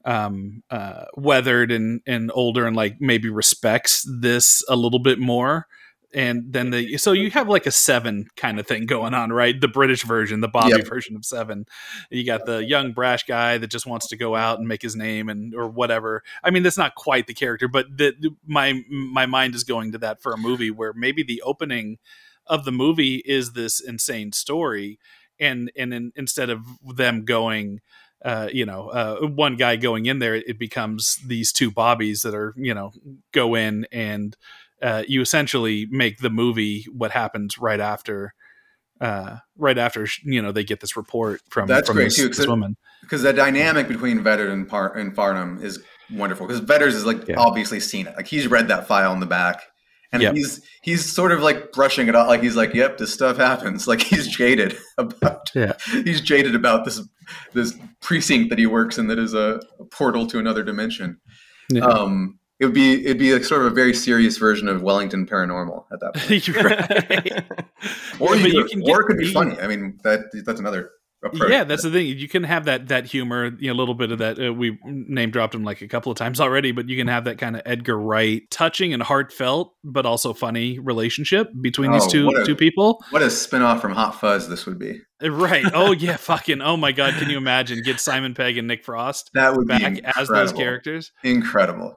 um uh weathered and and older and like maybe respects this a little bit more and then the so you have like a seven kind of thing going on right? The british version the bobby Yep. version of seven. You got the young brash guy that just wants to go out and make his name and or whatever. I mean that's not quite the character but the, the- my my mind is going to that for a movie where maybe the opening of the movie is this insane story and and in, instead of them going uh, you know, uh, one guy going in there, it becomes these two bobbies that are, you know, go in and uh, you essentially make the movie what happens right after, uh, right after, you know, they get this report from, That's from great, this, too, this woman. because the dynamic between Vetter and, Par- and Farnham is wonderful. Because Vetter is like Yeah. obviously seen it, like he's read that file in the back, and Yep. he's he's sort of like brushing it off, like he's like, "Yep, this stuff happens." Like he's jaded about Yeah. he's jaded about this this precinct that he works in that is a, a portal to another dimension. Yeah. Um, it would be it'd be like sort of a very serious version of Wellington Paranormal at that point, or, Yeah, you can or it could be funny. I mean, that that's another approach. Yeah, that's the thing. You can have that that humor, you know, a little bit of that. Uh, we name dropped him like a couple of times already, but you can have that kind of Edgar Wright, touching and heartfelt, but also funny relationship between these Oh, two what a- two people. what a spin-off from Hot Fuzz this would be. Uh, Right? Oh yeah, fucking. Oh my god, can you imagine? Get Simon Pegg and Nick Frost That would back be as those characters. Incredible.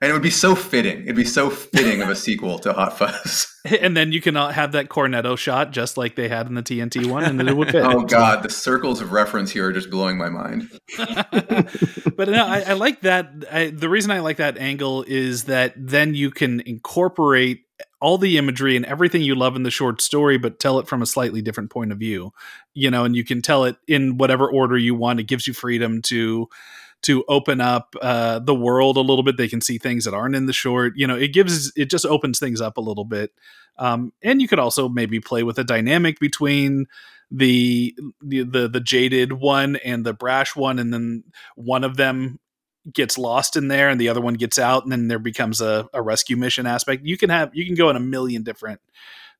And it would be so fitting. It'd be so fitting of a sequel to Hot Fuzz. And then you can uh, have that cornetto shot just like they had in the TNT one, and then it would fit. oh God, the circles of reference here are just blowing my mind. but no, I, I like that. I, the reason I like that angle is that then you can incorporate all the imagery and everything you love in the short story, but tell it from a slightly different point of view. You know, and you can tell it in whatever order you want. It gives you freedom to to open up uh, the world a little bit. They can see things that aren't in the short. You know, it gives it just opens things up a little bit. Um, and you could also maybe play with a dynamic between the, the the the jaded one and the brash one, and then one of them gets lost in there and the other one gets out and then there becomes a, a rescue mission aspect you can have you can go in a million different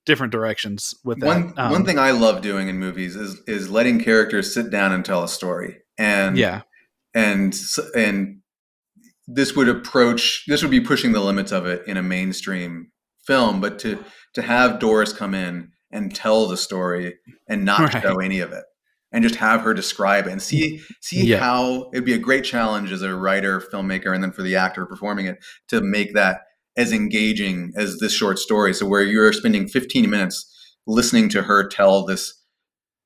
different directions with that One Um, one thing I love doing in movies is is letting characters sit down and tell a story. And yeah and and this would approach this would be pushing the limits of it in a mainstream film but to to have doris come in and tell the story and not Right. show any of it and just have her describe it and see see Yeah. how it'd be a great challenge as a writer filmmaker and then for the actor performing it to make that as engaging as this short story so where you're spending 15 minutes listening to her tell this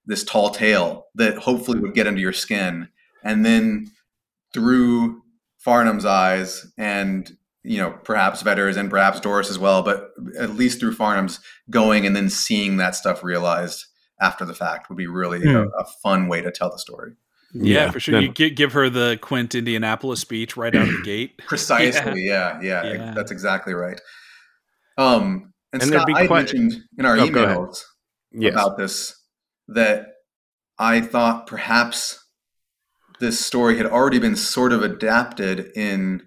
this tall tale that hopefully would get under your skin and then through Farnham's eyes and you know perhaps Vetter's and perhaps Doris as well, but at least through Farnham's going and then seeing that stuff realized after the fact would be really a, a fun way to tell the story. yeah, for sure then- you gi- give her the quint indianapolis speech right out of the gate Precisely, yeah, yeah, Yeah. that's exactly right. Um, and, And Scott, be I que- mentioned in our Oh, emails yes. about this that I thought perhaps this story had already been sort of adapted in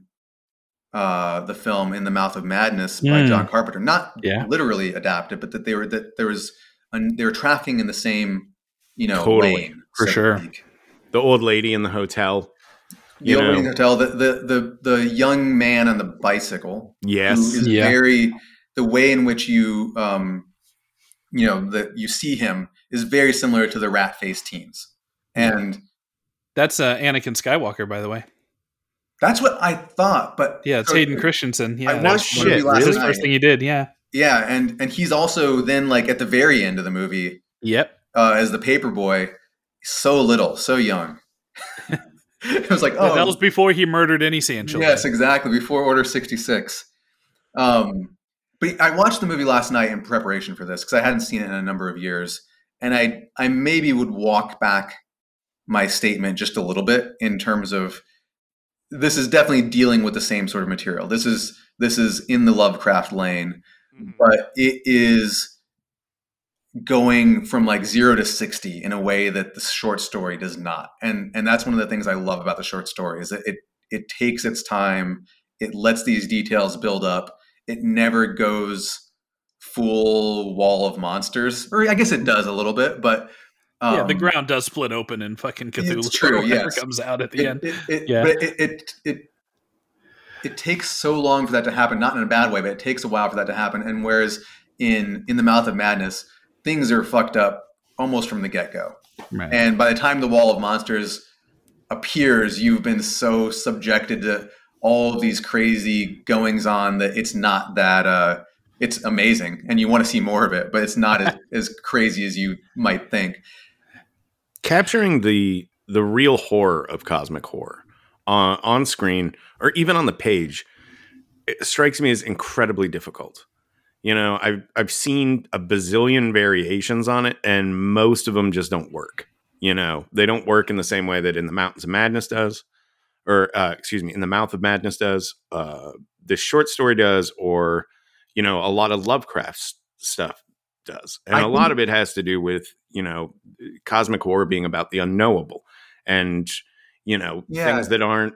uh, the film "In the Mouth of Madness" by Mm. John Carpenter. Not Yeah. literally adapted, but that they were that there was an, they were tracking in the same you know Totally, lane for so sure. the old lady in the hotel. The old lady hotel, the, the the the young man on the bicycle, Yes. who is Yeah. very the way in which you um you know that you see him is very similar to the rat faced teens and that's uh, anakin skywalker by the way that's what i thought but yeah it's so- hayden christensen yeah I that's watched shit, last his first thing he did yeah yeah and and he's also then like at the very end of the movie yep uh as the paper boy so little so young it was like, oh, that was before he murdered any sand children. Yes, exactly. Before Order 66. Um, but I watched the movie last night in preparation for this because I hadn't seen it in a number of years. And I, I maybe would walk back my statement just a little bit in terms of this is definitely dealing with the same sort of material. This is this is in the Lovecraft lane, Mm-hmm. but it is going from like zero to 60 in a way that the short story does not. And and that's one of the things I love about the short story is that it it takes its time, it lets these details build up. It never goes full wall of monsters. Or I guess it does a little bit, but um, yeah, the ground does split open in fucking Cthulhu. It's true, yes. comes out at the it, end. It, it, Yeah. But it, it it it takes so long for that to happen. Not in a bad way, but it takes a while for that to happen. And whereas in in the Mouth of Madness, things are fucked up almost from the get go. Right. And by the time the Wall of Monsters appears, you've been so subjected to all of these crazy goings on that it's not that uh, it's amazing, and you want to see more of it, but it's not as, as crazy as you might think. Capturing the the real horror of cosmic horror on on screen or even on the page strikes me as incredibly difficult. You know i've i've seen a bazillion variations on it and most of them just don't work. You know they don't work in the same way that in the mountains of madness does or uh, excuse me in the mouth of madness does uh, the short story does or you know a lot of lovecraft stuff does and I a lot of it has to do with you know cosmic horror being about the unknowable and you know Yeah. things that aren't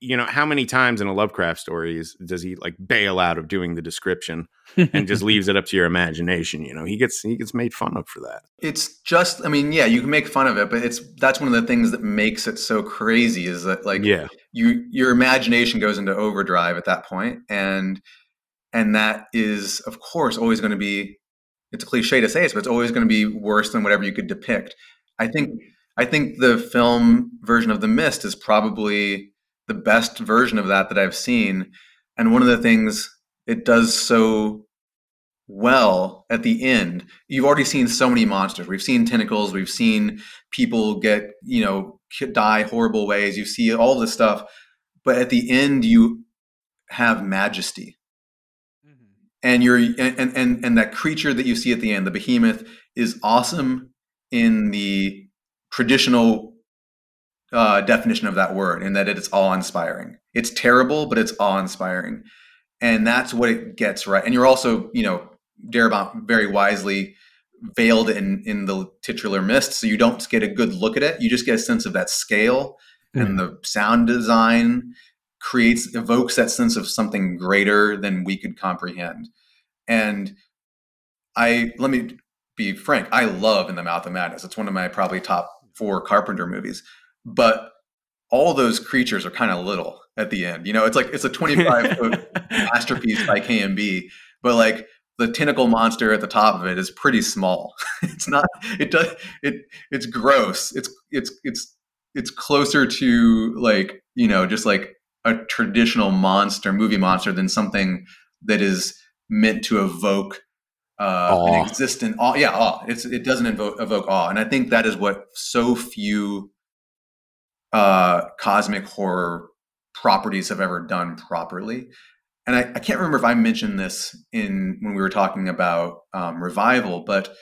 you know how many times in a lovecraft story is, does he like bail out of doing the description and just leaves it up to your imagination you know? He gets he gets made fun of for that. It's just, I mean, yeah, you can make fun of it, but it's that's one of the things that makes it so crazy is that like yeah. you your imagination goes into overdrive at that point and and that is of course always going to be it's a cliche to say it but it's always going to be worse than whatever you could depict. I think i think the film version of the mist is probably the best version of that that i've seen. And one of the things it does so well at the end you've already seen so many monsters. We've seen tentacles we've seen people get you know die horrible ways you see all this stuff but at the end you have majesty and you're and, and and that creature that you see at the end the behemoth is awesome in the traditional uh, definition of that word in that it's awe-inspiring. It's terrible but it's awe-inspiring. And that's what it gets right? And you're also you know darabont very wisely veiled in in the titular mist so you don't get a good look at it. You just get a sense of that scale and the sound design creates evokes that sense of something greater than we could comprehend. And i let me be frank i love in the mouth of madness. It's one of my probably top four carpenter movies. But all those creatures are kind of little at the end you know? It's like it's a 25 foot masterpiece by KNB but like the tentacle monster at the top of it is pretty small. It's not it does it it's gross. It's it's it's it's closer to like you know just like a traditional monster movie monster than something that is meant to evoke uh an existent awe. Yeah awe. It's it doesn't evoke, evoke awe. And i think that is what so few uh cosmic horror properties have ever done properly. And I, I can't remember if I mentioned this in when we were talking about um, revival, but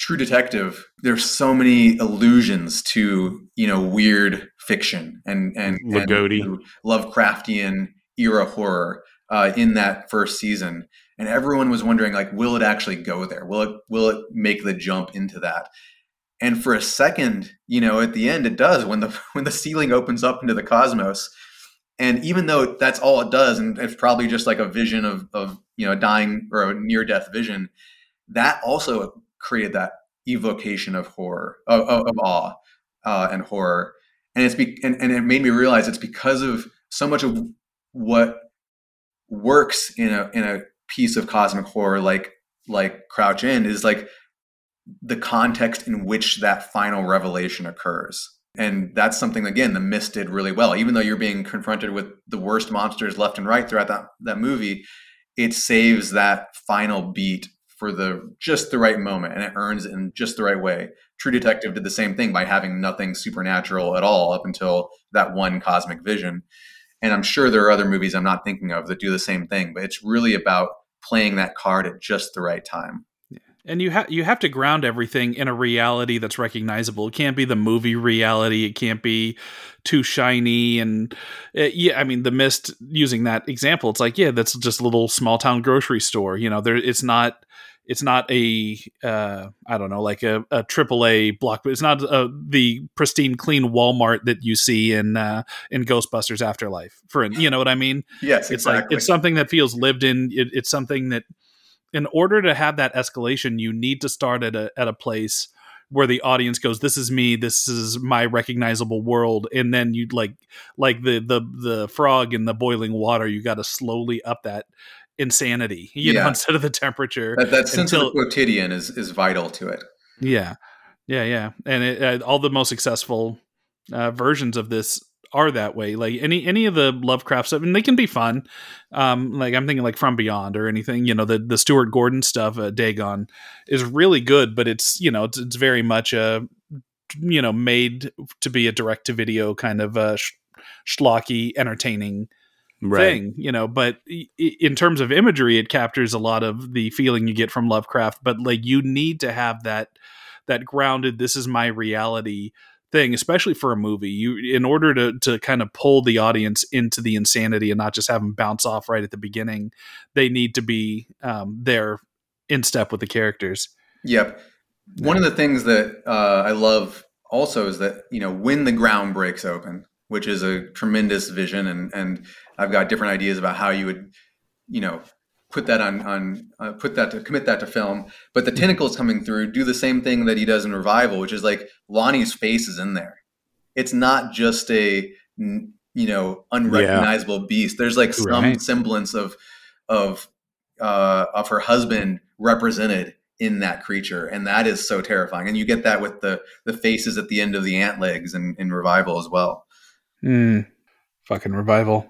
True Detective, there's so many allusions to you know weird fiction and and, and Ligotti. Lovecraftian era horror uh, in that first season, and everyone was wondering like, will it actually go there? Will it will it make the jump into that? And for a second, you know, at the end, it does when the when the ceiling opens up into the cosmos and even though that's all it does and it's probably just like a vision of of you know dying or a near death vision that also created that evocation of horror of, of, of awe uh, and horror. And it's be, and, and it made me realize it's because of so much of what works in a in a piece of cosmic horror like like Crouch End is like the context in which that final revelation occurs. And that's something again the mist did really well. Even though you're being confronted with the worst monsters left and right throughout that, that movie it saves that final beat for the just the right moment and it earns it in just the right way. True Detective did the same thing by having nothing supernatural at all up until that one cosmic vision. And I'm sure there are other movies I'm not thinking of that do the same thing, but it's really about playing that card at just the right time and you have you have to ground everything in a reality that's recognizable. It can't be the movie reality. It can't be too shiny and uh, yeah. I mean, the mist. Using that example, it's like yeah, that's just a little small town grocery store. You know, there it's not it's not a uh, I don't know like a, triple a AAA block. It's not uh, the pristine, clean Walmart that you see in uh, in Ghostbusters Afterlife. For you know what I mean? Yes, it's exactly. like it's something that feels lived in. It, it's something that in order to have that escalation, you need to start at a at a place where the audience goes, "This is me. This is my recognizable world," and then you like like the the the frog in the boiling water. You got to slowly up that insanity, you Yeah. know, instead of the temperature. that, that sense until- of the quotidian is is vital to it. Yeah, yeah, yeah, and it, uh, all the most successful uh, versions of this are that way. Like any any of the Lovecraft stuff, and they can be fun. Um, like I'm thinking like From Beyond or anything. You know, the the Stuart Gordon stuff, uh, Dagon, is really good, but it's you know it's, it's very much a you know made to be a direct to video kind of uh, sh- schlocky, entertaining thing, you know. But in terms of imagery, it captures a lot of the feeling you get from Lovecraft. But like, you need to have that that grounded. This is my reality thing, especially for a movie. You, in order to to kind of pull the audience into the insanity and not just have them bounce off right at the beginning, they need to be um, there in step with the characters. Yep. One of the things that uh, I love also is that you know when the ground breaks open, which is a tremendous vision, and and I've got different ideas about how you would, you know, put that on on uh, put that to commit that to film. But the tentacles coming through do the same thing that he does in Revival, which is like Lonnie's face is in there. It's not just a you know unrecognizable beast. There's like some Right. semblance of of uh, of her husband represented in that creature, and that is so terrifying. And you get that with the the faces at the end of the ant legs in, in Revival as well. Mm. Fucking revival.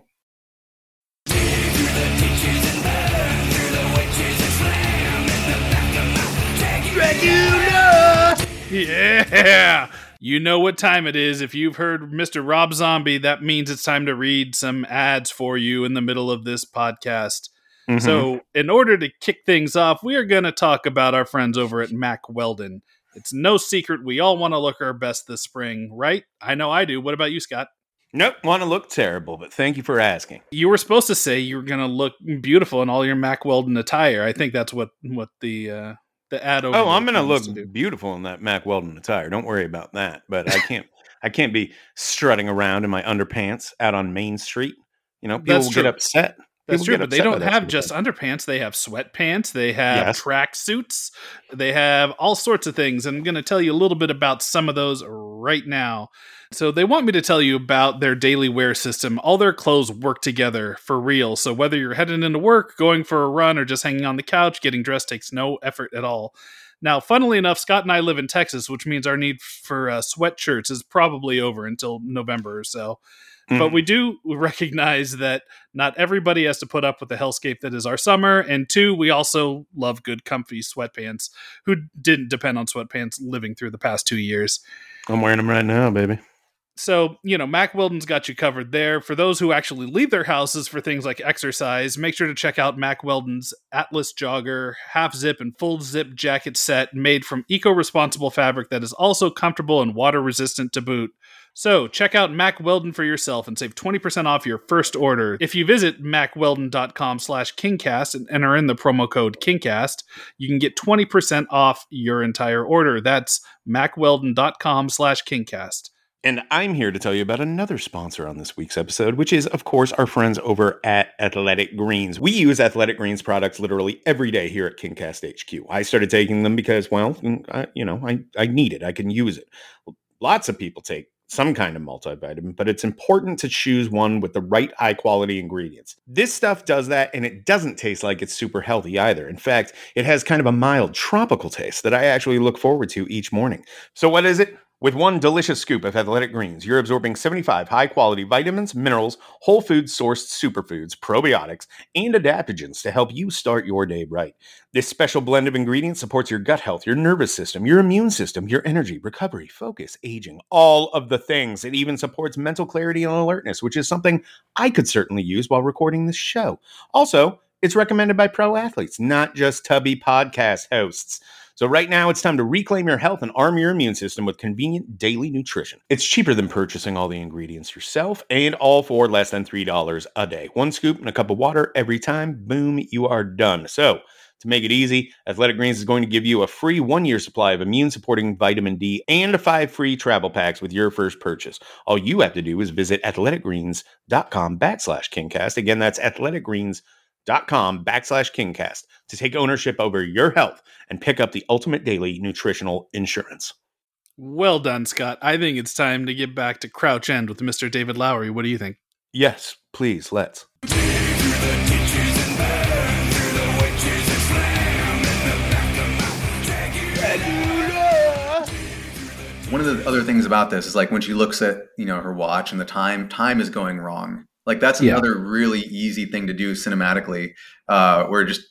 Yeah. You know what time it is. If you've heard Mr. Rob Zombie, that means it's time to read some ads for you in the middle of this podcast. Mhm. So, in order to kick things off, we are going to talk about our friends over at Mack Weldon. It's no secret we all want to look our best this spring, right? I know I do. What about you, Scott? nope, want to look terrible, but thank you for asking. You were supposed to say you were going to look beautiful in all your Mack Weldon attire. I think that's what what the uh, the ad. Oh, I'm gonna look to beautiful in that Mack Weldon attire. Don't worry about that. But I can't, I can't be strutting around in my underpants out on Main Street. You know, people will get upset. That's People true, but they don't have just underpants. They have sweatpants. They have Yes. track suits. They have all sorts of things. I'm going to tell you a little bit about some of those right now. So they want me to tell you about their daily wear system. All their clothes work together for real. So whether you're heading into work, going for a run, or just hanging on the couch, getting dressed takes no effort at all. Now, funnily enough, Scott and I live in Texas, which means our need for uh, sweatshirts is probably over until November or so. But Mhm. we do recognize that not everybody has to put up with the hellscape that is our summer. And two, we also love good, comfy sweatpants. Who didn't depend on sweatpants living through the past two years? I'm wearing them right now, baby. So, you know, Mack Weldon's got you covered there. For those who actually leave their houses for things like exercise, make sure to check out Mack Weldon's Atlas Jogger, half zip and full zip jacket set made from eco responsible fabric that is also comfortable and water resistant to boot. So, check out Mack Weldon for yourself and save 20% off your first order. If you visit mackweldon.com slash kingcast and enter in the promo code kingcast, you can get 20% off your entire order. That's mackweldon.com slash kingcast. And I'm here to tell you about another sponsor on this week's episode, which is, of course, our friends over at Athletic Greens. We use Athletic Greens products literally every day here at KingCast HQ. I started taking them because, well, mm, I, you know, I, I need it. I can use it. Lots of people take some kind of multivitamin, but it's important to choose one with the right high quality ingredients. This stuff does that, and it doesn't taste like it's super healthy either. In fact, it has kind of a mild tropical taste that I actually look forward to each morning. So, what is it? With one delicious scoop of athletic greens, you're absorbing 75 high quality vitamins, minerals, whole food sourced superfoods, probiotics, and adaptogens to help you start your day right. This special blend of ingredients supports your gut health, your nervous system, your immune system, your energy, recovery, focus, aging, all of the things. It even supports mental clarity and alertness, which is something I could certainly use while recording this show. Also, it's recommended by pro athletes, not just tubby podcast hosts. So, right now, it's time to reclaim your health and arm your immune system with convenient daily nutrition. It's cheaper than purchasing all the ingredients yourself, and all for less than $3 a day. One scoop and a cup of water every time. Boom, you are done. So, to make it easy, Athletic Greens is going to give you a free one year supply of immune supporting vitamin D and five free travel packs with your first purchase. All you have to do is visit athleticgreens.com backslash kingcast. Again, that's athleticgreens.com backslash kingcast to take ownership over your health and pick up the ultimate daily nutritional insurance. Well done, Scott. I think it's time to get back to Crouch End with Mr. David Lowery. What do you think? Yes, please, let's. One of the other things about this is like when she looks at you know her watch and the time, time is going wrong. Like that's Yeah. another really easy thing to do cinematically, uh, where just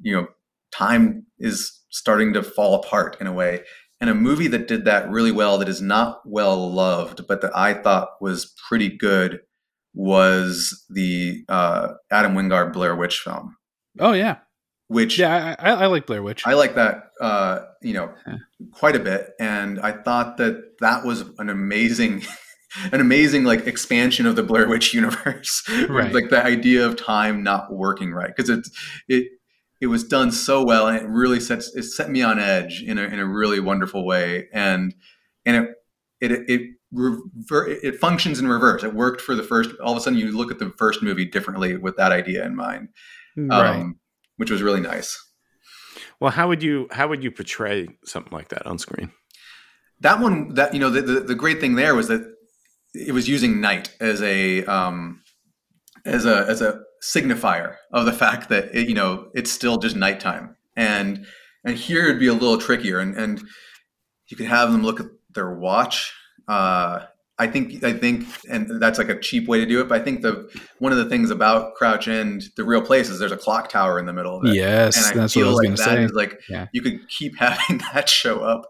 you know time is starting to fall apart in a way. And a movie that did that really well, that is not well loved, but that I thought was pretty good, was the uh, Adam Wingard Blair Witch film. Oh, yeah. Which Yeah, I, I, I like Blair Witch. I like that, uh, you know, Yeah. quite a bit, and I thought that that was an amazing, an amazing like expansion of the Blair Witch universe. Right. like the idea of time not working right because it it it was done so well, and it really sets it set me on edge in a in a really wonderful way, and and it it it. Rever- it functions in reverse. It worked for the first. All of a sudden, you look at the first movie differently with that idea in mind, um, right. which was really nice. Well, how would you how would you portray something like that on screen? that one that you know the, the, the great thing there was that it was using night as a um as a as a signifier of the fact that it, you know it's still just nighttime and and here it'd be a little trickier and and you could have them look at their watch uh I think I think and that's like a cheap way to do it but I think the one of the things about Crouch End the real place is there's a clock tower in the middle of it Yes, and I that's what I was like going to say. is like Yeah. you could keep having that show up,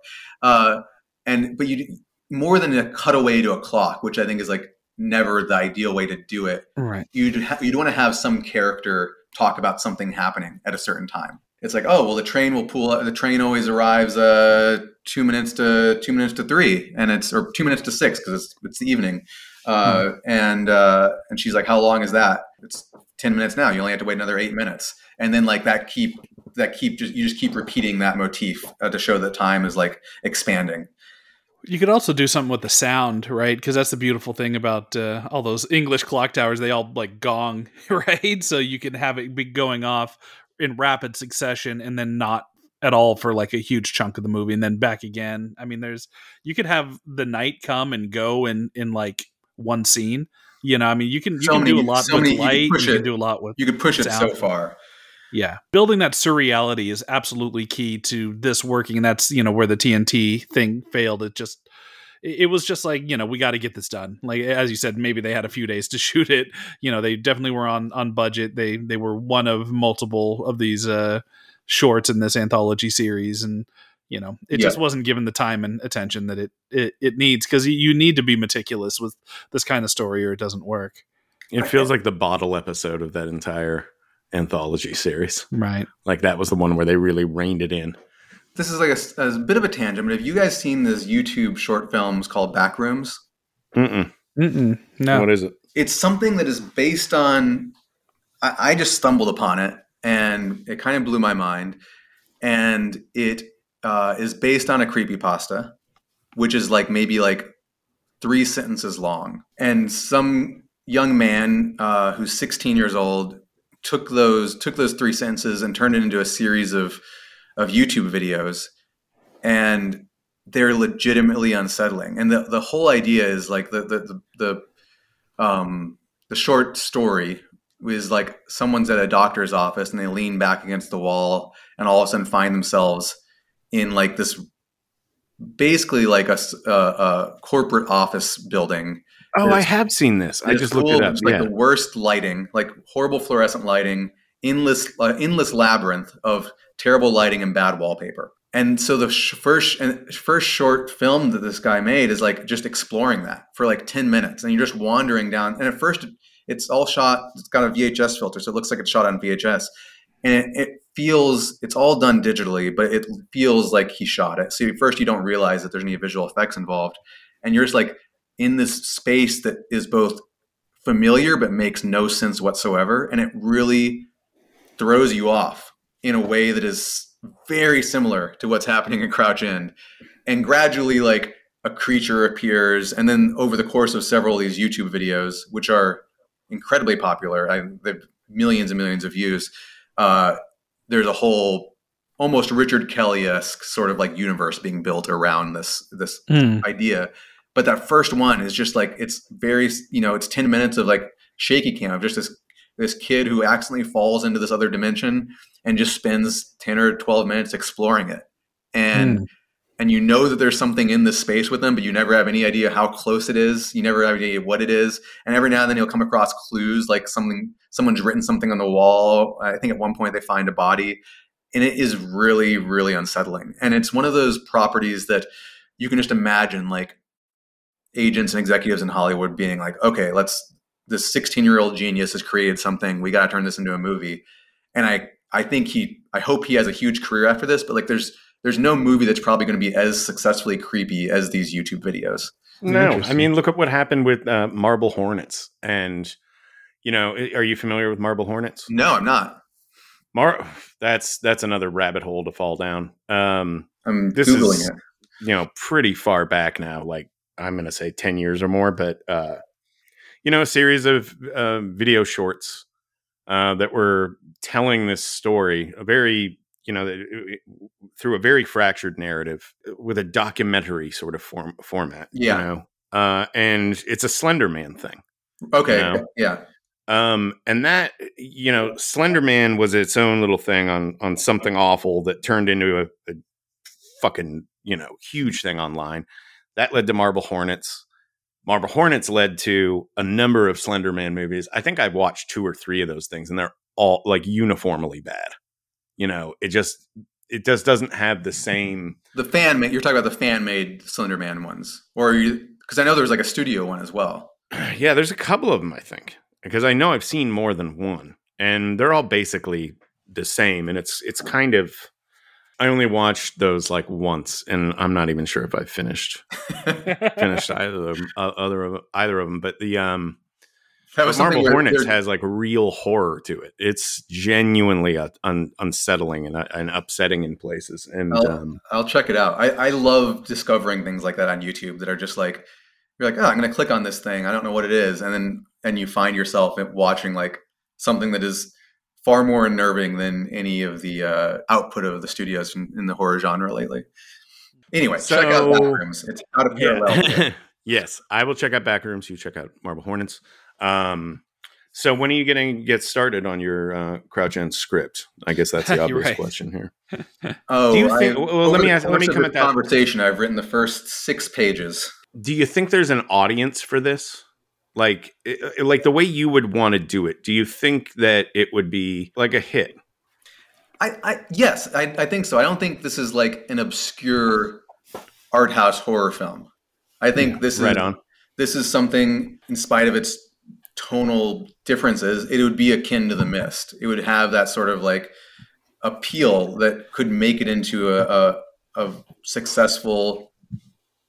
uh, and but you more than a cutaway to a clock, which I think is like never the ideal way to do it. Right. You'd ha- you'd want to have some character talk about something happening at a certain time. It's like, oh well, the train will pull. The train always arrives uh, two minutes to two minutes to three, and it's or two minutes to six because it's it's the evening. Uh, And uh, and she's like, how long is that? It's ten minutes now. You only have to wait another eight minutes, and then like that keep that keep just you just keep repeating that motif uh, to show that time is like expanding. You could also do something with the sound, right? Because that's the beautiful thing about uh, all those English clock towers. They all like gong, right? So you can have it be going off in rapid succession and then not at all for like a huge chunk of the movie and then back again. I mean, there's you could have the night come and go in in like one scene. You know, I mean, you can you So can do a lot so with many- you can light. You can, do a lot with You could push it so far. Yeah, building that surreality is absolutely key to this working, and that's you know where the TNT thing failed. It just it it was just like you know we got to get this done. Like as you said, maybe they had a few days to shoot it. You know they definitely were on on budget. They they were one of multiple of these uh shorts in this anthology series, and you know it just wasn't given the time and attention that it it, it needs because you need to be meticulous with this kind of story or it doesn't work. It feels like the bottle episode of that entire anthology series. Right. Like that was the one where they really reined it in. This is like a bit of a tangent, but have you guys seen this YouTube short films called Backrooms? Mm-mm. Mm-mm. No. What is it? It's something that is based on. I, I just stumbled upon it, and it kind of blew my mind. And it uh, is based on a creepypasta, which is like maybe like three sentences long. And some young man uh, who's 16 years old took those took those three sentences and turned it into a series of of YouTube videos, and they're legitimately unsettling. And the the whole idea is like the the the, the um the short story is like someone's at a doctor's office and they lean back against the wall and all of a sudden find themselves in like this basically like a corporate office building. Oh, It's- I have seen this. I It's just looked full it up. just, like Yeah. the worst lighting, like horrible fluorescent lighting, endless uh, endless labyrinth of terrible lighting and bad wallpaper. And so the sh- first and first short film that this guy made is like just exploring that for like 10 minutes and you're just wandering down and at first it's all shot it's got a VHS filter so it looks like it's shot on VHS and it, it feels it's all done digitally but it feels like he shot it. So at first you don't realize that there's any visual effects involved and you're just like in this space that is both familiar but makes no sense whatsoever and it really throws you off in a way that is very similar to what's happening in crouch end and gradually like a creature appears and then over the course of several of these youtube videos which are incredibly popular I, they've millions and millions of views uh, there's a whole almost richard kelly-esque sort of like universe being built around this this Hmm. idea but that first one is just like it's very you know it's 10 minutes of like shaky cam of just this this kid who accidentally falls into this other dimension and just spends 10 or 12 minutes exploring it. And Hmm. and you know that there's something in this space with them but you never have any idea how close it is. You never have any idea what it is. And every now and then you'll come across clues like something someone's written something on the wall. I think at one point they find a body and it is really really unsettling. And it's one of those properties that you can just imagine like agents and executives in hollywood being like okay let's this 16 year old genius has created something. We got to turn this into a movie. And i i think he i hope he has a huge career after this but like there's there's no movie that's probably going to be as successfully creepy as these youtube videos. No, I mean, look at what happened with uh, Marble Hornets. And, you know, are you familiar with Marble Hornets? no i'm not. Mar- that's that's another rabbit hole to fall down. Um, i'm This googling is- it. you know, pretty far back now, like I'm going to say 10 years or more, but, uh, you know, a series of uh, video shorts uh, that were telling this story, a very, you know, through a very fractured narrative with a documentary sort of form, format. Yeah. You know? uh, and it's a Slender Man thing. okay No. yeah Um, and that you know, Slender Man was its own little thing on on something awful that turned into a, a fucking you know huge thing online. That led to Marble Hornets. Marble Hornets led to a number of Slender Man movies. I think I've watched two or three of those things, and they're all like uniformly bad. You know, it just it just doesn't have the same. the fan made you're talking about the fan made slender man ones or you because i know there was like a studio one as well Yeah, there's a couple of them, I think, because I know I've seen more than one, and they're all basically the same. And it's it's kind of I only watched those like once, and I'm not even sure if I finished finished either of them, uh, other of either of them. But the um, that was something Marble where Hornets has like real horror to it. It's genuinely uh, un- unsettling and, uh, and upsetting in places. And I'll, um, I'll check it out. I, I love discovering things like that on YouTube that are just like you're like, oh, I'm gonna click on this thing. I don't know what it is, and then and you find yourself watching like something that is far more unnerving than any of the uh, output of the studios in, in the horror genre lately. Anyway, check out Backrooms. It's out of parallel. yeah. yes, I will check out Backrooms. You check out Marble Hornets. Um, so when are you going to get started on your uh, Crouch End script? I guess that's the obvious right. question here. Oh, Do you think- I- well, let me ask- let me course of come this at that- Conversation. I've written the first six pages. Do you think there's an audience for this? Like, i- like the way you would want to do it? Do you think that it would be like a hit? I, I yes, I, I think so. I don't think this is like an obscure art house horror film. I think this Right is on. this is something, in spite of its tonal differences, it would be akin to The Mist. It would have that sort of like appeal that could make it into a, a, a successful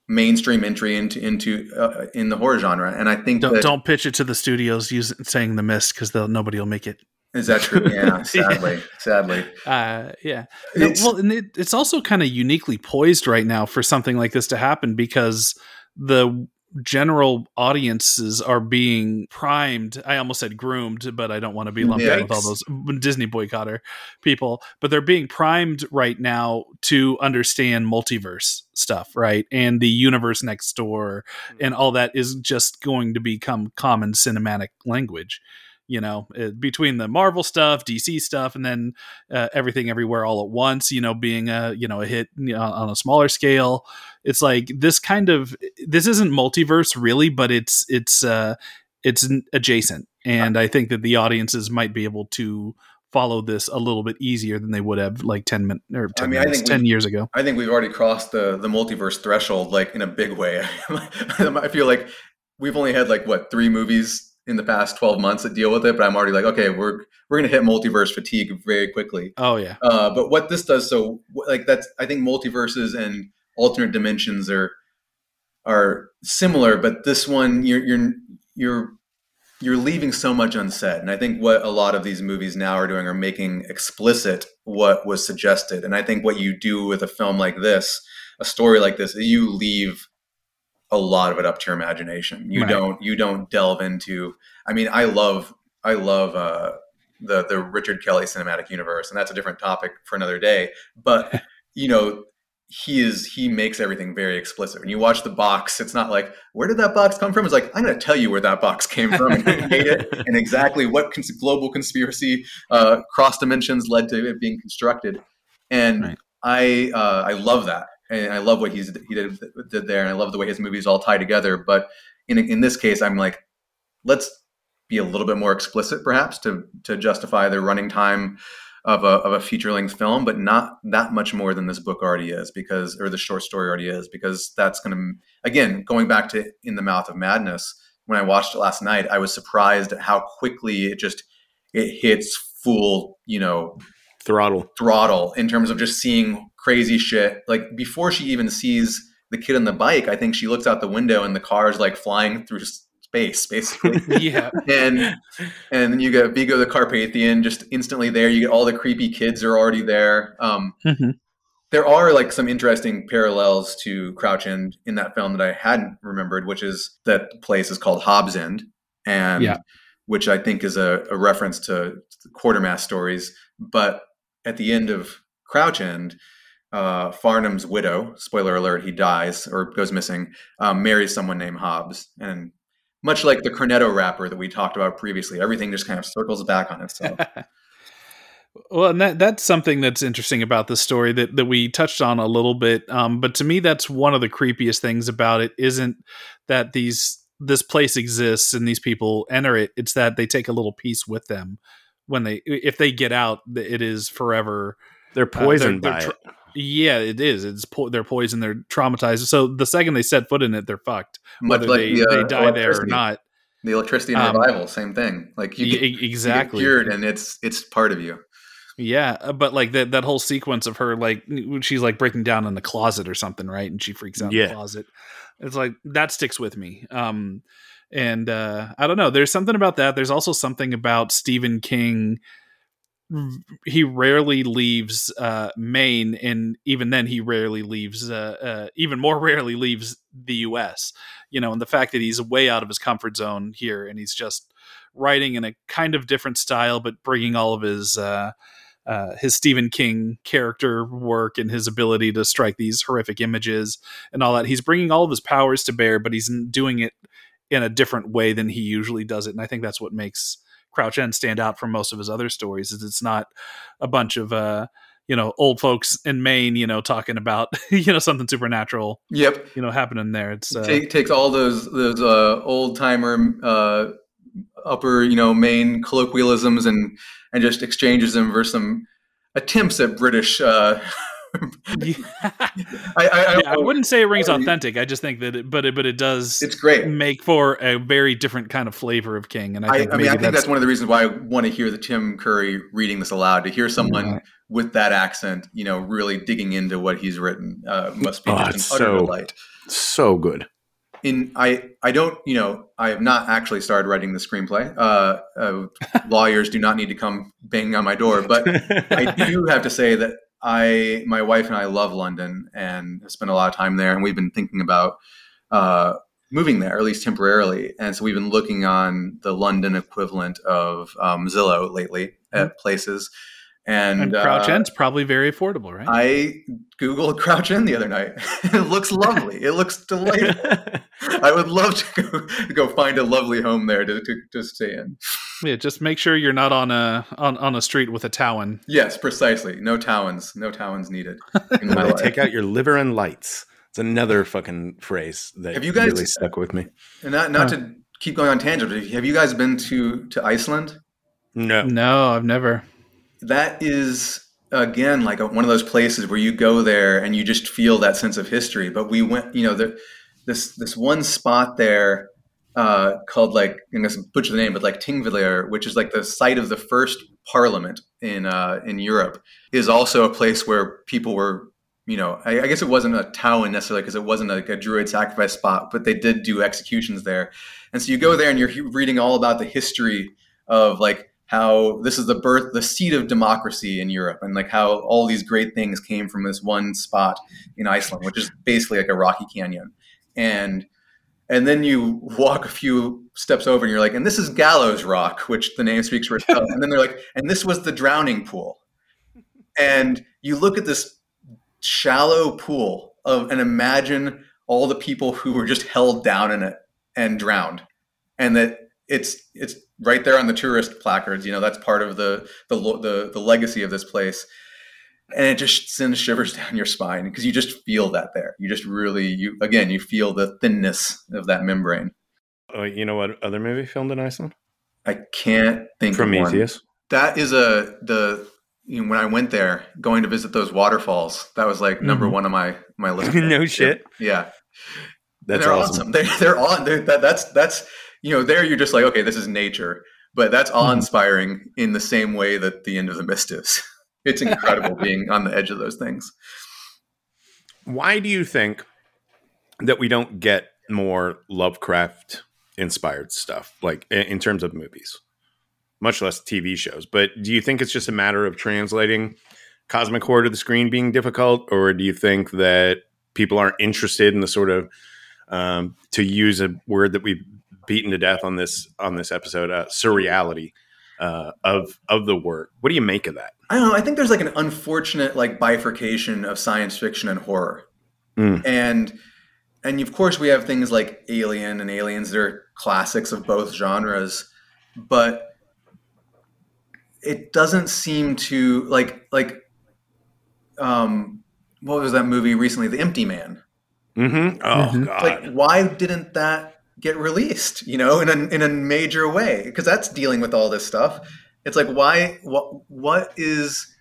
mainstream entry into into uh, in the horror genre. And I think Don't that, don't pitch it to the studios using saying the mist because they'll nobody will make it. is that true? Yeah, sadly, sadly. Uh, yeah. It's- well, and it, it's also kind of uniquely poised right now for something like this to happen because the general audiences are being primed. I almost said groomed, but I don't want to be mm, lumped in with all those Disney boycotter people. But they're being primed right now to understand multiverse stuff, right? And the universe next door hmm. and all that is just going to become common cinematic language. You know, uh, between the Marvel stuff, DC stuff, and then uh, everything everywhere all at once, you know, being a you know a hit know, on a smaller scale. It's like this kind of this isn't multiverse really, but it's it's uh, it's adjacent, and I think that the audiences might be able to follow this a little bit easier than they would have like 10 minutes or 10, I mean, I minutes, think 10 years ago. I think we've already crossed the the multiverse threshold, like in a big way. I feel like we've only had like what three movies in the past twelve months that deal with it, but I'm already like, okay, we're we're gonna hit multiverse fatigue very quickly. Oh yeah. Uh, but what this does, so like that's, I think multiverses and alternate dimensions are are similar, but this one you're you're you're you're leaving so much unsaid, and I think what a lot of these movies now are doing are making explicit what was suggested, and I think what you do with a film like this, a story like this, you leave a lot of it up to your imagination. You Right. don't you don't delve into. I mean, I love I love uh, the the Richard Kelly cinematic universe, and that's a different topic for another day. But you know, he is he makes everything very explicit. When you watch the box, it's not like where did that box come from? It's like I'm going to tell you where that box came from and who made it, and exactly what cons- global conspiracy uh, cross dimensions led to it being constructed. And Right. I uh, I love that, and I love what he's he did, did there, and I love the way his movies all tie together. But in in this case, I'm like, let's be a little bit more explicit, perhaps, to to justify the running time of a of a feature length film, but not that much more than this book already is, because or the short story already is, because that's going to again going back to In the Mouth of Madness. When I watched it last night, I was surprised at how quickly it just it hits full, you know, Throttle. throttle in terms of just seeing crazy shit. Like before she even sees the kid on the bike, I think she looks out the window and the car is like flying through space, basically. Yeah. and and then you get Vigo the Carpathian just instantly there. You get all the creepy kids are already there. Um, Mhm. there are like some interesting parallels to Crouch End in that film that I hadn't remembered, which is that place is called Hobbs End, and Yeah. which I think is a, a reference to Quatermass stories. But at the end of Crouch End, uh, Farnham's widow, spoiler alert, he dies or goes missing, um, marries someone named Hobbs, and much like the Cornetto wrapper that we talked about previously, everything just kind of circles back on itself. Well, and that that's something that's interesting about this story that that we touched on a little bit. Um, but to me, that's one of the creepiest things about it. Isn't that these this place exists and these people enter it? It's that they take a little piece with them when they if they get out. It is forever. They're poisoned they're by tr- it. Yeah, it is. It's po- they're poisoned. They're traumatized. So the second they set foot in it, they're fucked. Much Whether like they, the, uh, they die there or not. The electricity and Um, revival, same thing. Like you get, e- you get exactly. cured, and it's it's part of you. Yeah, uh, but like that that whole sequence of her like she's like breaking down in the closet or something, right? And she freaks out in Yeah. the closet. It's like that sticks with me. Um and uh I don't know, there's something about that. There's also something about Stephen King he rarely leaves uh Maine and even then he rarely leaves uh, uh even more rarely leaves the US. You know, and the fact that he's way out of his comfort zone here and he's just writing in a kind of different style but bringing all of his uh uh, his Stephen King character work and his ability to strike these horrific images and all that. He's bringing all of his powers to bear, but he's doing it in a different way than he usually does it. And I think that's what makes Crouch End stand out from most of his other stories. Is it's not a bunch of uh, you know old folks in Maine, you know, talking about you know something supernatural, Yep, you know, happening there. It's uh, Take, takes all those those uh, old timer uh, upper you know main colloquialisms and and just exchanges them for some attempts at British. Uh, yeah, I, I, I, I wouldn't say it rings authentic. I just think that, it, but it, but it does. It's great. make for a very different kind of flavor of King, and I I, think I mean, I think that's, one of the reasons why I want to hear the Tim Curry reading this aloud. To hear someone Yeah. with that accent, you know, really digging into what he's written, uh, must be Oh, just an utter so- delight. So good. in I I don't you know I have not actually started writing the screenplay. Uh, uh, lawyers do not need to come banging on my door, but I do have to say that I my wife and I love London and have spent a lot of time there, and we've been thinking about uh, moving there at least temporarily, and so we've been looking on the London equivalent of um, Zillow lately at places, and, and Crouch uh, End's probably very affordable, right? I Googled Crouch End the other night. it looks lovely. It looks delightful. I would love to go, go find a lovely home there to, to, to stay in. Yeah, just make sure you're not on a on, on a street with a Towan. Yes, precisely. No Towans. No Towans needed. In my They life. take out your liver and lights. It's another fucking phrase that Have you guys- really stuck with me. And not not to keep going on tangent. but Have you guys been to to Iceland? No. No, I've never. That is again like a, one of those places where you go there and you just feel that sense of history. But we went, you know, the, this this one spot there uh, called like I'm gonna butcher the name, but like Tingvellir, which is like the site of the first parliament in uh, in Europe, is also a place where people were. You know, I, I guess it wasn't a town necessarily because it wasn't like a druid sacrifice spot, but they did do executions there. And so you go there and you're reading all about the history of like how this is the birth, the seat of democracy in Europe, and like how all these great things came from this one spot in Iceland, which is basically like a rocky canyon. And and then you walk a few steps over and you're like, and this is Gallows Rock, which the name speaks for itself. and then they're like, and this was the drowning pool. And you look at this shallow pool of and imagine all the people who were just held down in it and drowned. And that it's it's right there on the tourist placards. You know, that's part of the the the, the legacy of this place. And it just sends shivers down your spine because you just feel that there. You just really you again you feel the thinness of that membrane. Oh, you know what other movie filmed in Iceland? I can't think of one. Prometheus. That is a the you know, when I went there going to visit those waterfalls. That was like number Mhm. one on my my list. No shit. Yeah, That's they're awesome. They're they're on. They're, that, that's that's you know there you're just like okay this is nature, but that's awe inspiring in the same way that the end of the mist is. It's incredible being on the edge of those things. Why do you think that we don't get more Lovecraft inspired stuff, like in terms of movies, much less TV shows? But do you think it's just a matter of translating Cosmic Horror to the screen being difficult, or do you think that people aren't interested in the sort of um, to use a word that we've beaten to death on this on this episode, uh, surreality uh, of of the work? What do you make of that? I don't know. I think there's like an unfortunate like bifurcation of science fiction and horror, Mm. and and of course we have things like Alien and Aliens that are classics of both genres, but it doesn't seem to like like um what was that movie recently, The Empty Man? Mm-hmm. Oh Mhm. God! Like why didn't that get released? You know, in a in a major way because that's dealing with all this stuff. It's like why what what is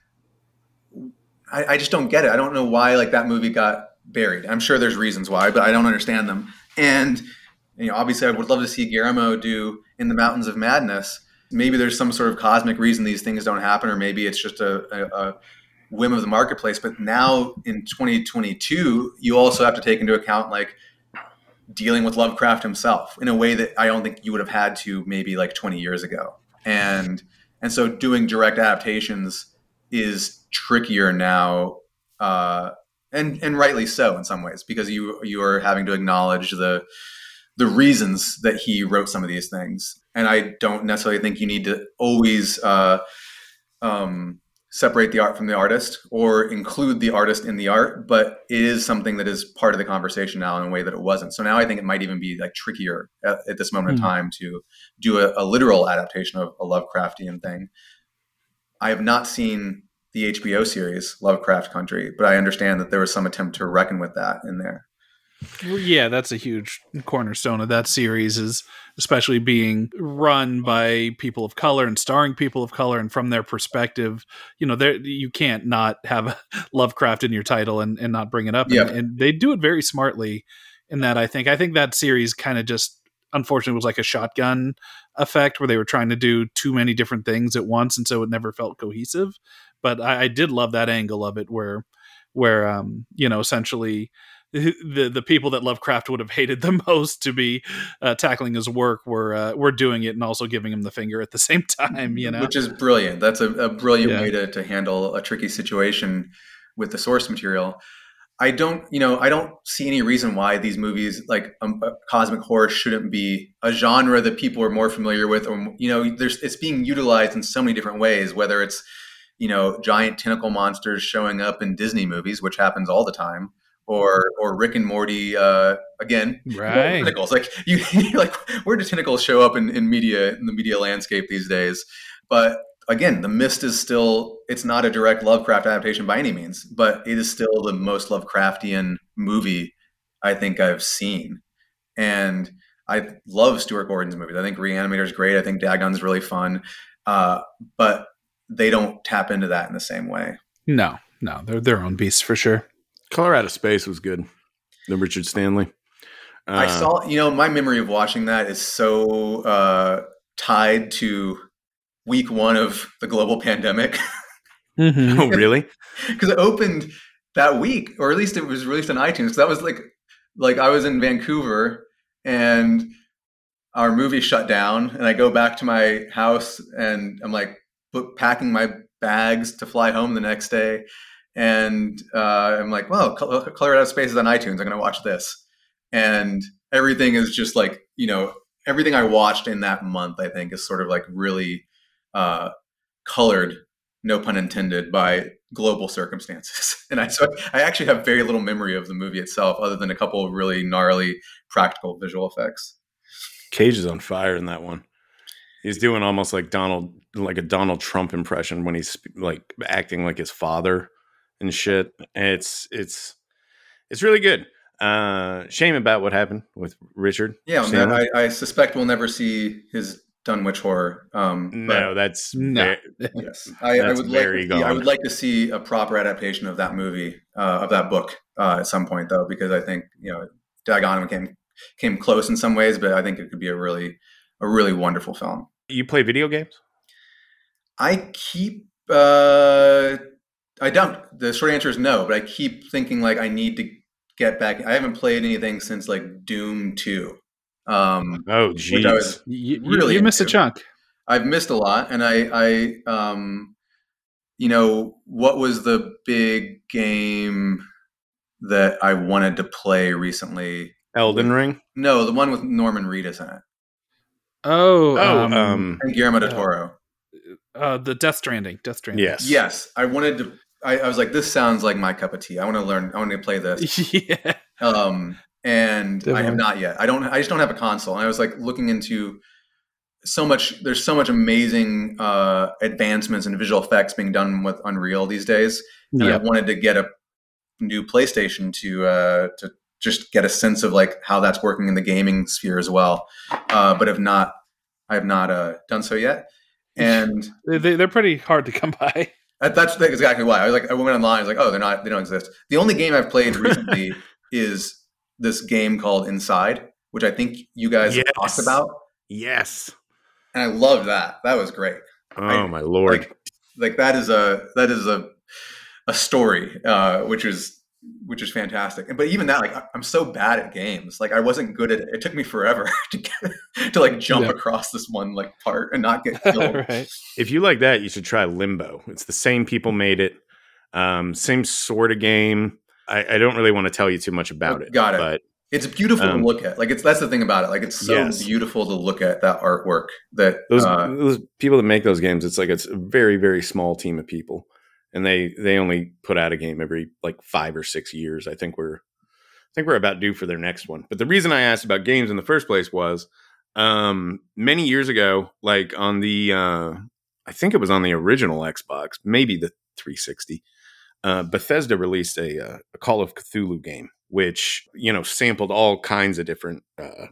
I, I just don't get it. I don't know why like that movie got buried. I'm sure there's reasons why, but I don't understand them. And you know, obviously, I would love to see Guillermo do in the Mountains of Madness. Maybe there's some sort of cosmic reason these things don't happen, or maybe it's just a, a, a whim of the marketplace. But now in 2022, you also have to take into account like dealing with Lovecraft himself in a way that I don't think you would have had to maybe like 20 years ago. And and so doing direct adaptations is trickier now, uh, and and rightly so in some ways because you you are having to acknowledge the the reasons that he wrote some of these things. And I don't necessarily think you need to always uh, um, separate the art from the artist or include the artist in the art, but it is something that is part of the conversation now in a way that it wasn't. So now I think it might even be like trickier at, at this moment in Hmm. time to do a, a literal adaptation of a Lovecraftian thing. I have not seen the HBO series Lovecraft Country, but I understand that there was some attempt to reckon with that in there. Well, yeah, that's a huge cornerstone of that series is especially being run by people of color and starring people of color and from their perspective, you know, there you can't not have Lovecraft in your title and, and not bring it up. Yeah. And, and they do it very smartly in that I think. I think that series kind of just unfortunately was like a shotgun effect where they were trying to do too many different things at once and so it never felt cohesive. But I, I did love that angle of it where where um, you know, essentially the the people that Lovecraft would have hated the most to be uh, tackling his work were uh, were doing it and also giving him the finger at the same time. You know, which is brilliant. That's a, a brilliant Yeah. way to, to handle a tricky situation with the source material. I don't, you know, I don't see any reason why these movies, like um, uh, cosmic horror, shouldn't be a genre that people are more familiar with, or you know, there's it's being utilized in so many different ways. Whether it's you know giant tentacle monsters showing up in Disney movies, which happens all the time, or or Rick and Morty uh, again. Right. Tentacles like you like where do tentacles show up in, in media in the media landscape these days? But again, The Mist is still it's not a direct Lovecraft adaptation by any means, but it is still the most Lovecraftian movie I think I've seen. And I love Stuart Gordon's movies. I think Reanimator is great. I think Dagon's really fun. Uh, but they don't tap into that in the same way. No, no, they're their own beasts for sure. Color Out of Space was good. The Richard Stanley. I Uh, saw, you know, my memory of watching that is so uh, tied to week one of the global pandemic Mm-hmm. Oh, really? because it opened that week, or at least it was released on iTunes. So that was like, like I was in Vancouver and our movie shut down, and I go back to my house and I'm like packing my bags to fly home the next day, and uh, I'm like, well, Col- Color Out of Space is on iTunes. I'm going to watch this, and everything is just like you know everything I watched in that month. I think is sort of like really uh, colored no pun intended, by global circumstances. And I so I actually have very little memory of the movie itself, other than a couple of really gnarly practical visual effects. Cage is on fire in that one. He's doing almost like Donald, like a Donald Trump impression when he's like acting like his father and shit. It's it's it's really good. Uh, shame about what happened with Richard. Yeah, Stanley. I, I suspect we'll never see his Dunwich horror. Um, but no, that's No. ve- yes, I, I would like. very To see, I would like to see a proper adaptation of that movie, uh, of that book, uh, at some point, though, because I think you know Dagon came came close in some ways, but I think it could be a really a really wonderful film. you play video games. I keep. Uh, I don't. The short answer is no, but I keep thinking like I need to get back. I haven't played anything since like Doom Two. Um, Oh, Which I jeez. was- You, you- Really you missed a chunk. I've missed a lot, and I, I, um, you know, what was the big game that I wanted to play recently? Elden Ring. No, the one with Norman Reedus in it Oh, Oh, um, um, and Guillermo del uh, Toro. uh, the Death Stranding. Death Stranding. yes, Yes, I wanted to. I, I was like, this sounds like my cup of tea. I want to learn. I want to play this. yeah. um, and I have not yet. I don't. I just don't have a console. And I was like looking into so much. There's so much amazing uh, advancements in visual effects being done with Unreal these days, and I Yeah. wanted to get a new PlayStation to uh, to just get a sense of like how that's working in the gaming sphere as well. Uh, but have not. I have not uh, done so yet. And They, they, they're pretty hard to come by. That- that's exactly why I was like, I went online. I was like, oh, they're not, they don't exist. The only game I've played recently is this game called Inside, which I think you guys Yes. talked about, yes. and I loved that. That was great. Oh I- my lord. Like, like that is a that is a a story, uh, which is which is fantastic. But even that, like, I'm so bad at games. Like, I wasn't good at it. It took me forever to get to like jump Yeah. across this one like part and not get killed. right. if you like that, you should try Limbo. It's the same people made it, um, same sort of game. I, I don't really want to tell you too much about it. Got it. But It's beautiful Um, to look at. Like it's that's the thing about it. Like it's so Yes. beautiful to look at that artwork. That those uh, those people that make those games, it's like it's a very very small team of people, and they they only put out a game every like five or six years. I think we're I think we're about due for their next one. But the reason I asked about games in the first place was um, many years ago, like on the uh, I think it was on the original Xbox, maybe the 360. Uh, Bethesda released a, uh, a Call of Cthulhu game, which you know sampled all kinds of different uh,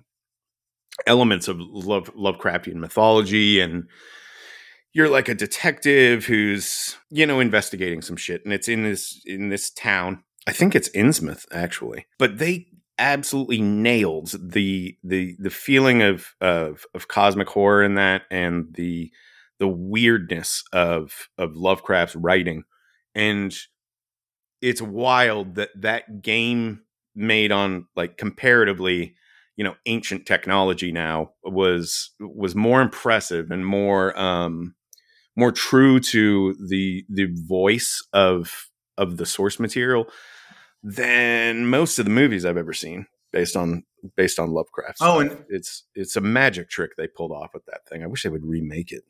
elements of love Lovecraftian mythology, and you're like a detective who's you know investigating some shit, and it's in this in this town. I think it's Innsmouth actually, but they absolutely nailed the the the feeling of of of cosmic horror in that, and the the weirdness of of Lovecraft's writing, and it's wild that that game made on like comparatively you know ancient technology now was was more impressive and more um more true to the the voice of of the source material than most of the movies I've ever seen based on based on Lovecraft. Oh, and it's it's a magic trick they pulled off with that thing. I wish they would remake it.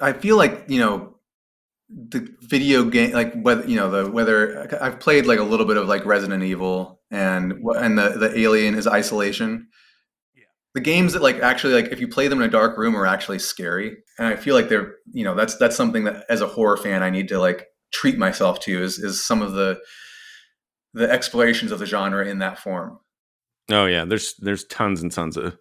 I feel like you know the video game, like whether you know the whether I've played like a little bit of like Resident Evil and and the the Alien is Isolation. The games that like actually like if you play them in a dark room are actually scary, and I feel like they're you know that's that's something that as a horror fan I need to like treat myself to is is some of the the explorations of the genre in that form. Oh yeah, there's there's tons and tons of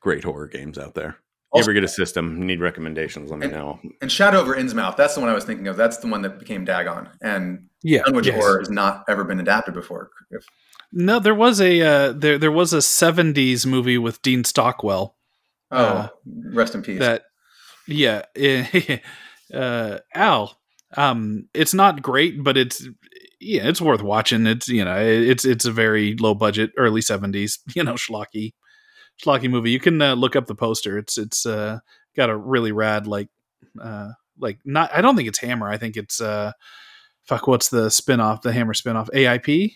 great horror games out there. You Also- ever get a system, need recommendations, let me And- know. And Shadow over Innsmouth, that's the one I was thinking of. That's the one that became Dagon, and Yeah. Dunwich yes. Horror has not ever been adapted before. If- No, there was a uh, there there was a '70s movie with Dean Stockwell Oh, Uh, rest in peace. that yeah uh al um it's not great but it's yeah it's worth watching. It's you know it's it's a very low budget early 70s you know schlocky schlocky movie. You can uh, look up the poster. It's it's uh got a really rad like uh like not i don't think it's hammer. I think it's uh fuck what's the spin-off the hammer spin-off? AIP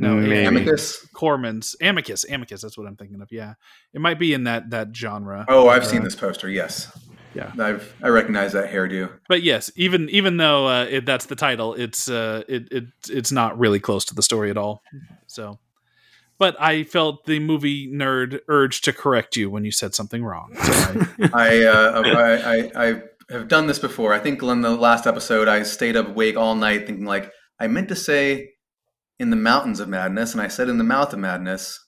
no Maybe. Amicus. corman's amicus amicus that's what i'm thinking of yeah it might be in that that genre Oh, I've Uh, seen this poster. Yes. Yeah. I've I recognize that hairdo. but yes, even even though uh, it, that's the title, it's uh, it, it it's not really close to the story at all. So, but I felt the movie nerd urge to correct you when you said something wrong. So I, I, uh, I, I I have done this before. I think in the last episode, I stayed up awake all night thinking like I meant to say in the mountains of madness, and I said in the mouth of madness.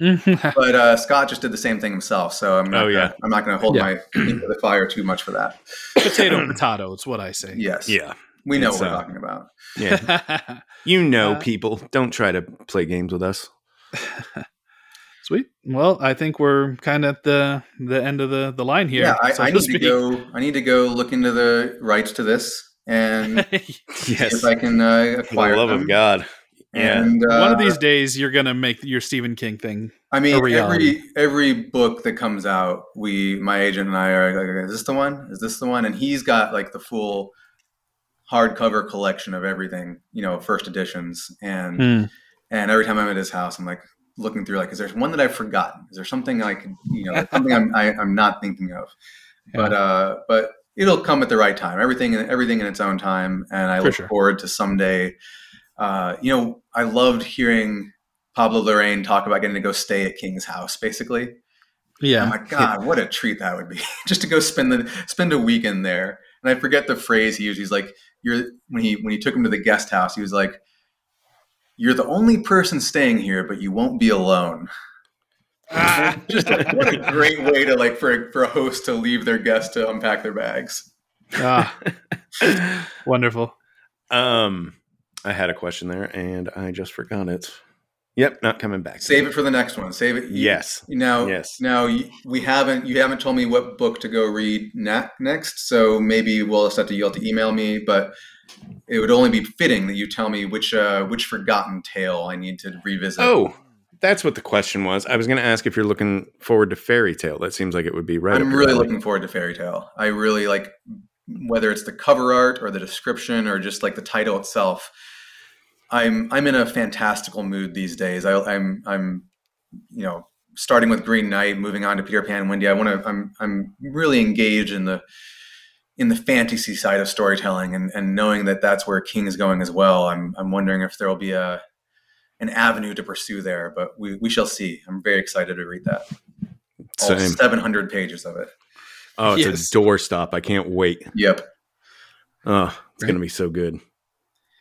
But uh, Scott just did the same thing himself, so I'm not Oh, yeah. gonna, I'm not going to hold Yeah. my feet to the fire too much for that. potato potato. It's what I say. Yes. Yeah, We know It's, what we're uh, talking about. yeah. You know, Uh, people don't try to play games with us. Sweet. Well, I think we're kind of at the the end of the the line here. Yeah, I, so I to need to speak. go. I need to go look into the rights to this and see Yes, if I can uh, for the love them. of God. Yeah, And uh, One of these days, you're gonna make your Stephen King thing. I mean, every every book that comes out, we, my agent and I are like, "Is this the one? Is this the one?" And he's got like the full hardcover collection of everything, you know, first editions. And Hmm. and every time I'm at his house, I'm like looking through, like, is there one that I've forgotten? Is there something I could, you know, something I'm I, I'm not thinking of? But uh, but it'll come at the right time. Everything in everything in its own time, and I For look sure. forward to someday. Uh, you know, I loved hearing Pablo Larraín talk about getting to go stay at King's house, basically. Yeah. I'm like, God, what a treat that would be just to go spend the spend a weekend there. And I forget the phrase he used. He's like, "You're when he when he took him to the guest house. He was like, "You're the only person staying here, but you won't be alone." just like, what a great way to like for for a host to leave their guest to unpack their bags. ah, wonderful. Um, I had a question there and I just forgot it. Yep, not coming back. Save it for the next one. Save it. Yes. Now, Yes. now we haven't. You haven't told me what book to go read na- next, so maybe we'll just have to. You'll have to email me, but it would only be fitting that you tell me which uh, which forgotten tale I need to revisit. Oh, that's what the question was. I was going to ask if you're looking forward to Fairy Tale. That seems like it would be right. I'm really looking forward to Fairy Tale. I really like whether it's the cover art or the description or just like the title itself. I'm I'm in a fantastical mood these days. I, I'm I'm you know starting with Green Knight, moving on to Peter Pan and Wendy. I want to. I'm I'm really engaged in the in the fantasy side of storytelling and, and knowing that that's where King is going as well. I'm I'm wondering if there will be a an avenue to pursue there, but we, we shall see. I'm very excited to read that. All Same. 700 pages of it. Oh, it's Yes. a doorstop. I can't wait. Yep. Oh, it's Right. going to be so good.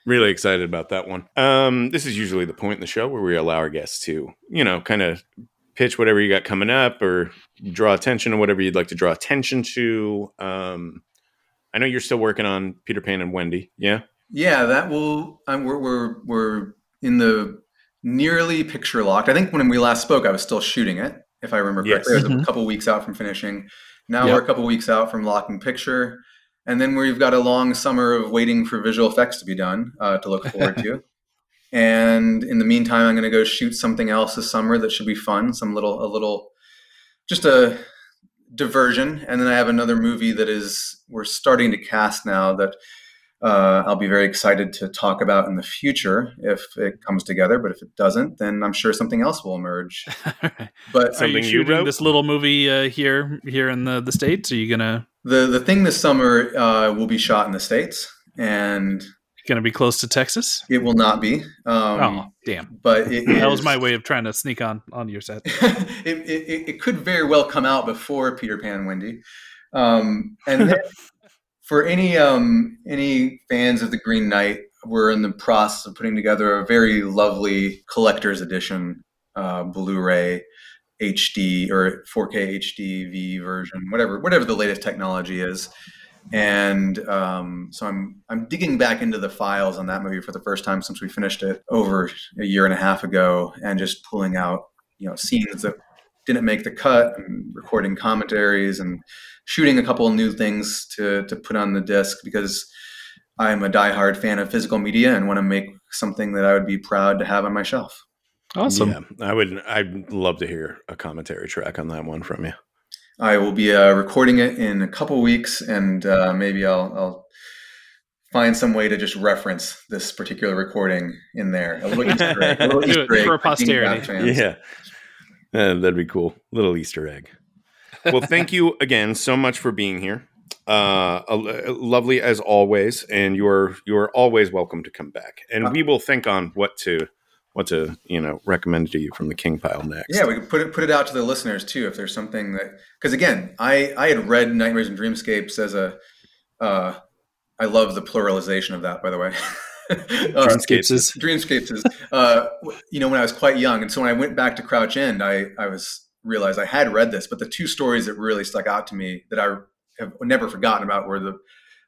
Really excited about that one. Um, this is usually the point in the show where we allow our guests to, you know, kind of pitch whatever you got coming up or draw attention to whatever you'd like to draw attention to. Um, I know you're still working on Peter Pan and Wendy. Yeah. Yeah, that will. Um, we're we're we're in the nearly picture locked. I think when we last spoke, I was still shooting it, if I remember correctly. Yes. I was a couple weeks out from finishing. Now Yep. we're a couple weeks out from locking picture, and then we've got a long summer of waiting for visual effects to be done uh, to look forward to. And in the meantime, I'm going to go shoot something else this summer that should be fun. Some little, a little, just a diversion. And then I have another movie that is we're starting to cast now that uh, I'll be very excited to talk about in the future if it comes together. But if it doesn't, then I'm sure something else will emerge. But Are Something you you shooting wrote? this little movie uh, here here in the the states? Are you gonna the the thing this summer uh, will be shot in the states, and Going to be close to Texas. it will not be. Um, oh, damn! But it That was my way of trying to sneak on onto your set. it, it, it- it could very well come out before Peter Pan and Wendy. Um, and then for any um, any fans of the Green Knight, we're in the process of putting together a very lovely collector's edition uh, Blu-ray HD or 4K HDV version, whatever whatever the latest technology is. And um, so I'm I'm digging back into the files on that movie for the first time since we finished it over a year and a half ago, and just pulling out you know scenes that didn't make the cut, and recording commentaries, and shooting a couple of new things to to put on the disc because I'm a diehard fan of physical media and want to make something that I would be proud to have on my shelf. Awesome. Yeah, I would. I'd love to hear a commentary track on that one from you. I will be uh, recording it in a couple weeks, and uh, maybe I'll, I'll find some way to just reference this particular recording in there. A little Easter egg, a little Easter egg for posterity. Bat. Yeah, Uh, that'd be cool. Little Easter egg. Well, thank you again so much for being here. Uh, a- lovely as always, and you're you're always welcome to come back. And we will think on what to what to you know recommend to you from the King Pile next. Yeah, we could put it put it out to the listeners too if there's something that because again, I I had read Nightmares and Dreamscapes as a uh, I love the pluralization of that by the way. Uh, Dreamscapes is- Dreamscapes is uh, you know when I was quite young, and so when I went back to Crouch End, I I was realized I had read this, but the two stories that really stuck out to me that I have never forgotten about were the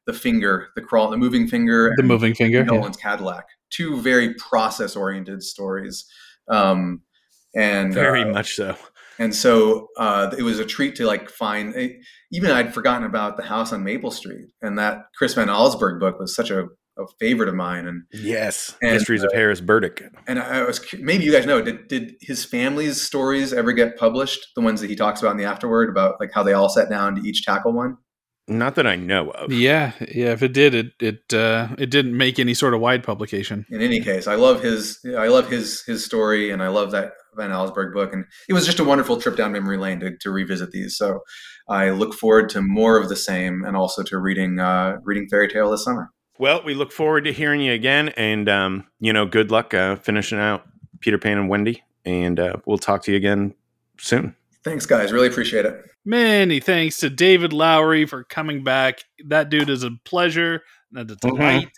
the finger, the crawl, the moving finger, The moving finger. yeah. Cadillac. Two very process oriented stories. Um, and very uh, much so. and so uh, it was a treat to like find eh, even I'd forgotten about the house on Maple Street and that Chris Van Allsburg book was such a, a favorite of mine and Yes, and, Mysteries of Harris Burdick. and I was maybe you guys know did did his family's stories ever get published the ones that he talks about in the afterword about like how they all sat down to each tackle one Not that I know of. Yeah, yeah. If it did, it it uh, it didn't make any sort of wide publication. in any case, I love his I love his his story and I love that Van Allsburg book and it was just a wonderful trip down memory lane to, to revisit these. So I look forward to more of the same and also to reading uh, reading Fairy Tale this summer. Well, we look forward to hearing you again, and um, you know, good luck uh, finishing out Peter Pan and Wendy, and uh, we'll talk to you again soon. Thanks, guys. Really appreciate it. Many thanks to David Lowery for coming back. That dude is a pleasure and a delight.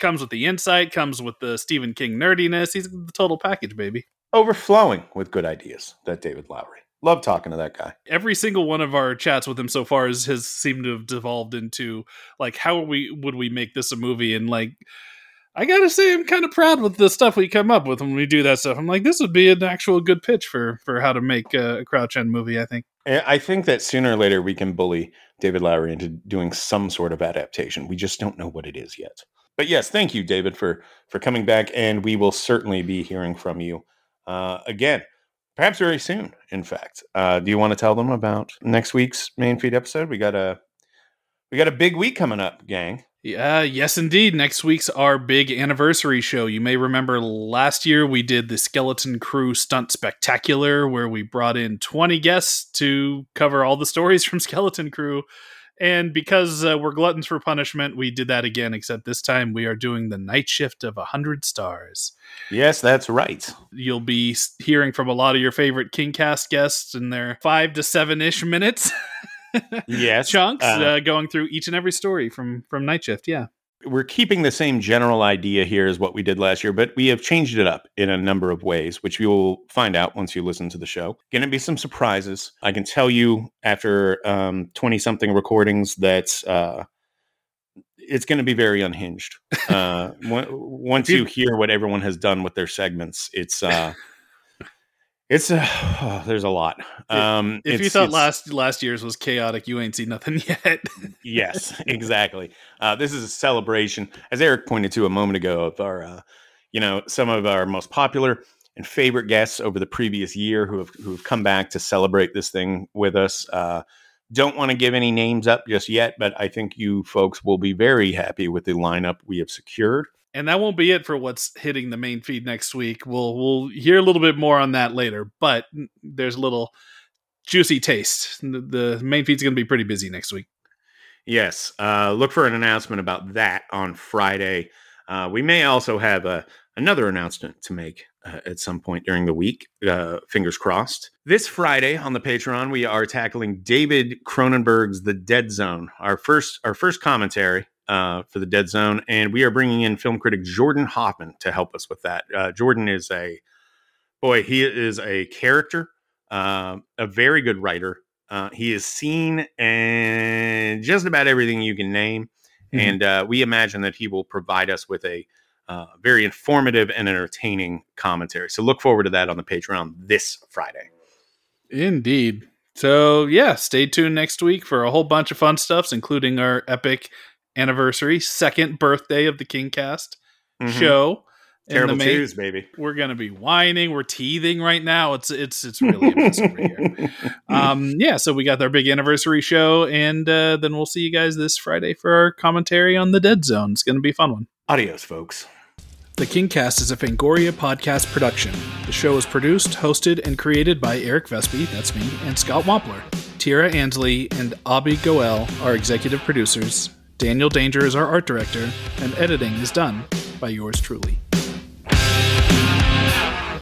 Comes with the insight, comes with the Stephen King nerdiness. He's the total package, baby. Overflowing with good ideas. That David Lowery. Love talking to that guy. Every single one of our chats with him so far has, has seemed to have devolved into like how we would we make this a movie and like I gotta say I'm kind of proud with the stuff we come up with when we do that stuff. I'm like this would be an actual good pitch for for how to make a Crouch End movie. I think. I think that sooner or later we can bully David Lowery into doing some sort of adaptation. We just don't know what it is yet. But yes, thank you, David, for for coming back, and we will certainly be hearing from you uh, again, perhaps very soon. In fact, uh, do you want to tell them about next week's main feed episode? We got a we got a big week coming up, gang. Yeah, yes, indeed. Next week's our big anniversary show. You may remember last year we did the Skeleton Crew Stunt Spectacular, where we brought in 20 guests to cover all the stories from Skeleton Crew. And because uh, we're gluttons for punishment, we did that again, except this time we are doing the night shift of 100 stars. Yes, that's right. You'll be hearing from a lot of your favorite KingCast guests in their five to seven ish minutes. Yes, chunks uh, uh, going through each and every story from from night shift yeah we're keeping the same general idea here as what we did last year, but we have changed it up in a number of ways, which you will find out once you listen to the show. Going to be some surprises. I can tell you after twenty something recordings that uh, it's going to be very unhinged. Uh, once you hear what everyone has done with their segments, it's uh, it's uh, there's a lot. Um, if you thought last last year's was chaotic you ain't seen nothing yet yes, exactly. Uh, this is a celebration, as Eric pointed to a moment ago, of our, uh, you know, some of our most popular and favorite guests over the previous year who have who have come back to celebrate this thing with us. Uh, don't want to give any names up just yet, but I think you folks will be very happy with the lineup we have secured. And that won't be it for what's hitting the main feed next week we'll we'll hear a little bit more on that later but there's a little juicy taste the main feed's going to be pretty busy next week Yes, uh, look for an announcement about that on Friday. Uh, we may also have a, another announcement to make uh, at some point during the week. Uh, fingers crossed. This Friday on the Patreon, we are tackling David Cronenberg's The Dead Zone, our first our first commentary uh, for The Dead Zone, and we are bringing in film critic Jordan Hoffman to help us with that. Uh, Jordan is a boy; he is a character, uh, a very good writer. Uh, he has seen and just about everything you can name, Mhm. and uh, we imagine that he will provide us with a uh, very informative and entertaining commentary. So look forward to that on the Patreon this Friday. Indeed. So yeah, stay tuned next week for a whole bunch of fun stuffs, including our epic anniversary, second birthday of the Kingcast Mhm. show. Terrible the twos, baby. We're gonna be whining. We're teething right now. It's it's it's really a mess over here. Um, yeah, so we got our big anniversary show, and uh, then we'll see you guys this Friday for our commentary on the Dead Zone. It's gonna be a fun one. Adios, folks. The Kingcast is a Fangoria podcast production. The show is produced, hosted, and created by Eric Vespe, that's me, and Scott Wampler. Tira Ansley and Abby Goel are executive producers. Daniel Danger is our art director, and editing is done by yours truly.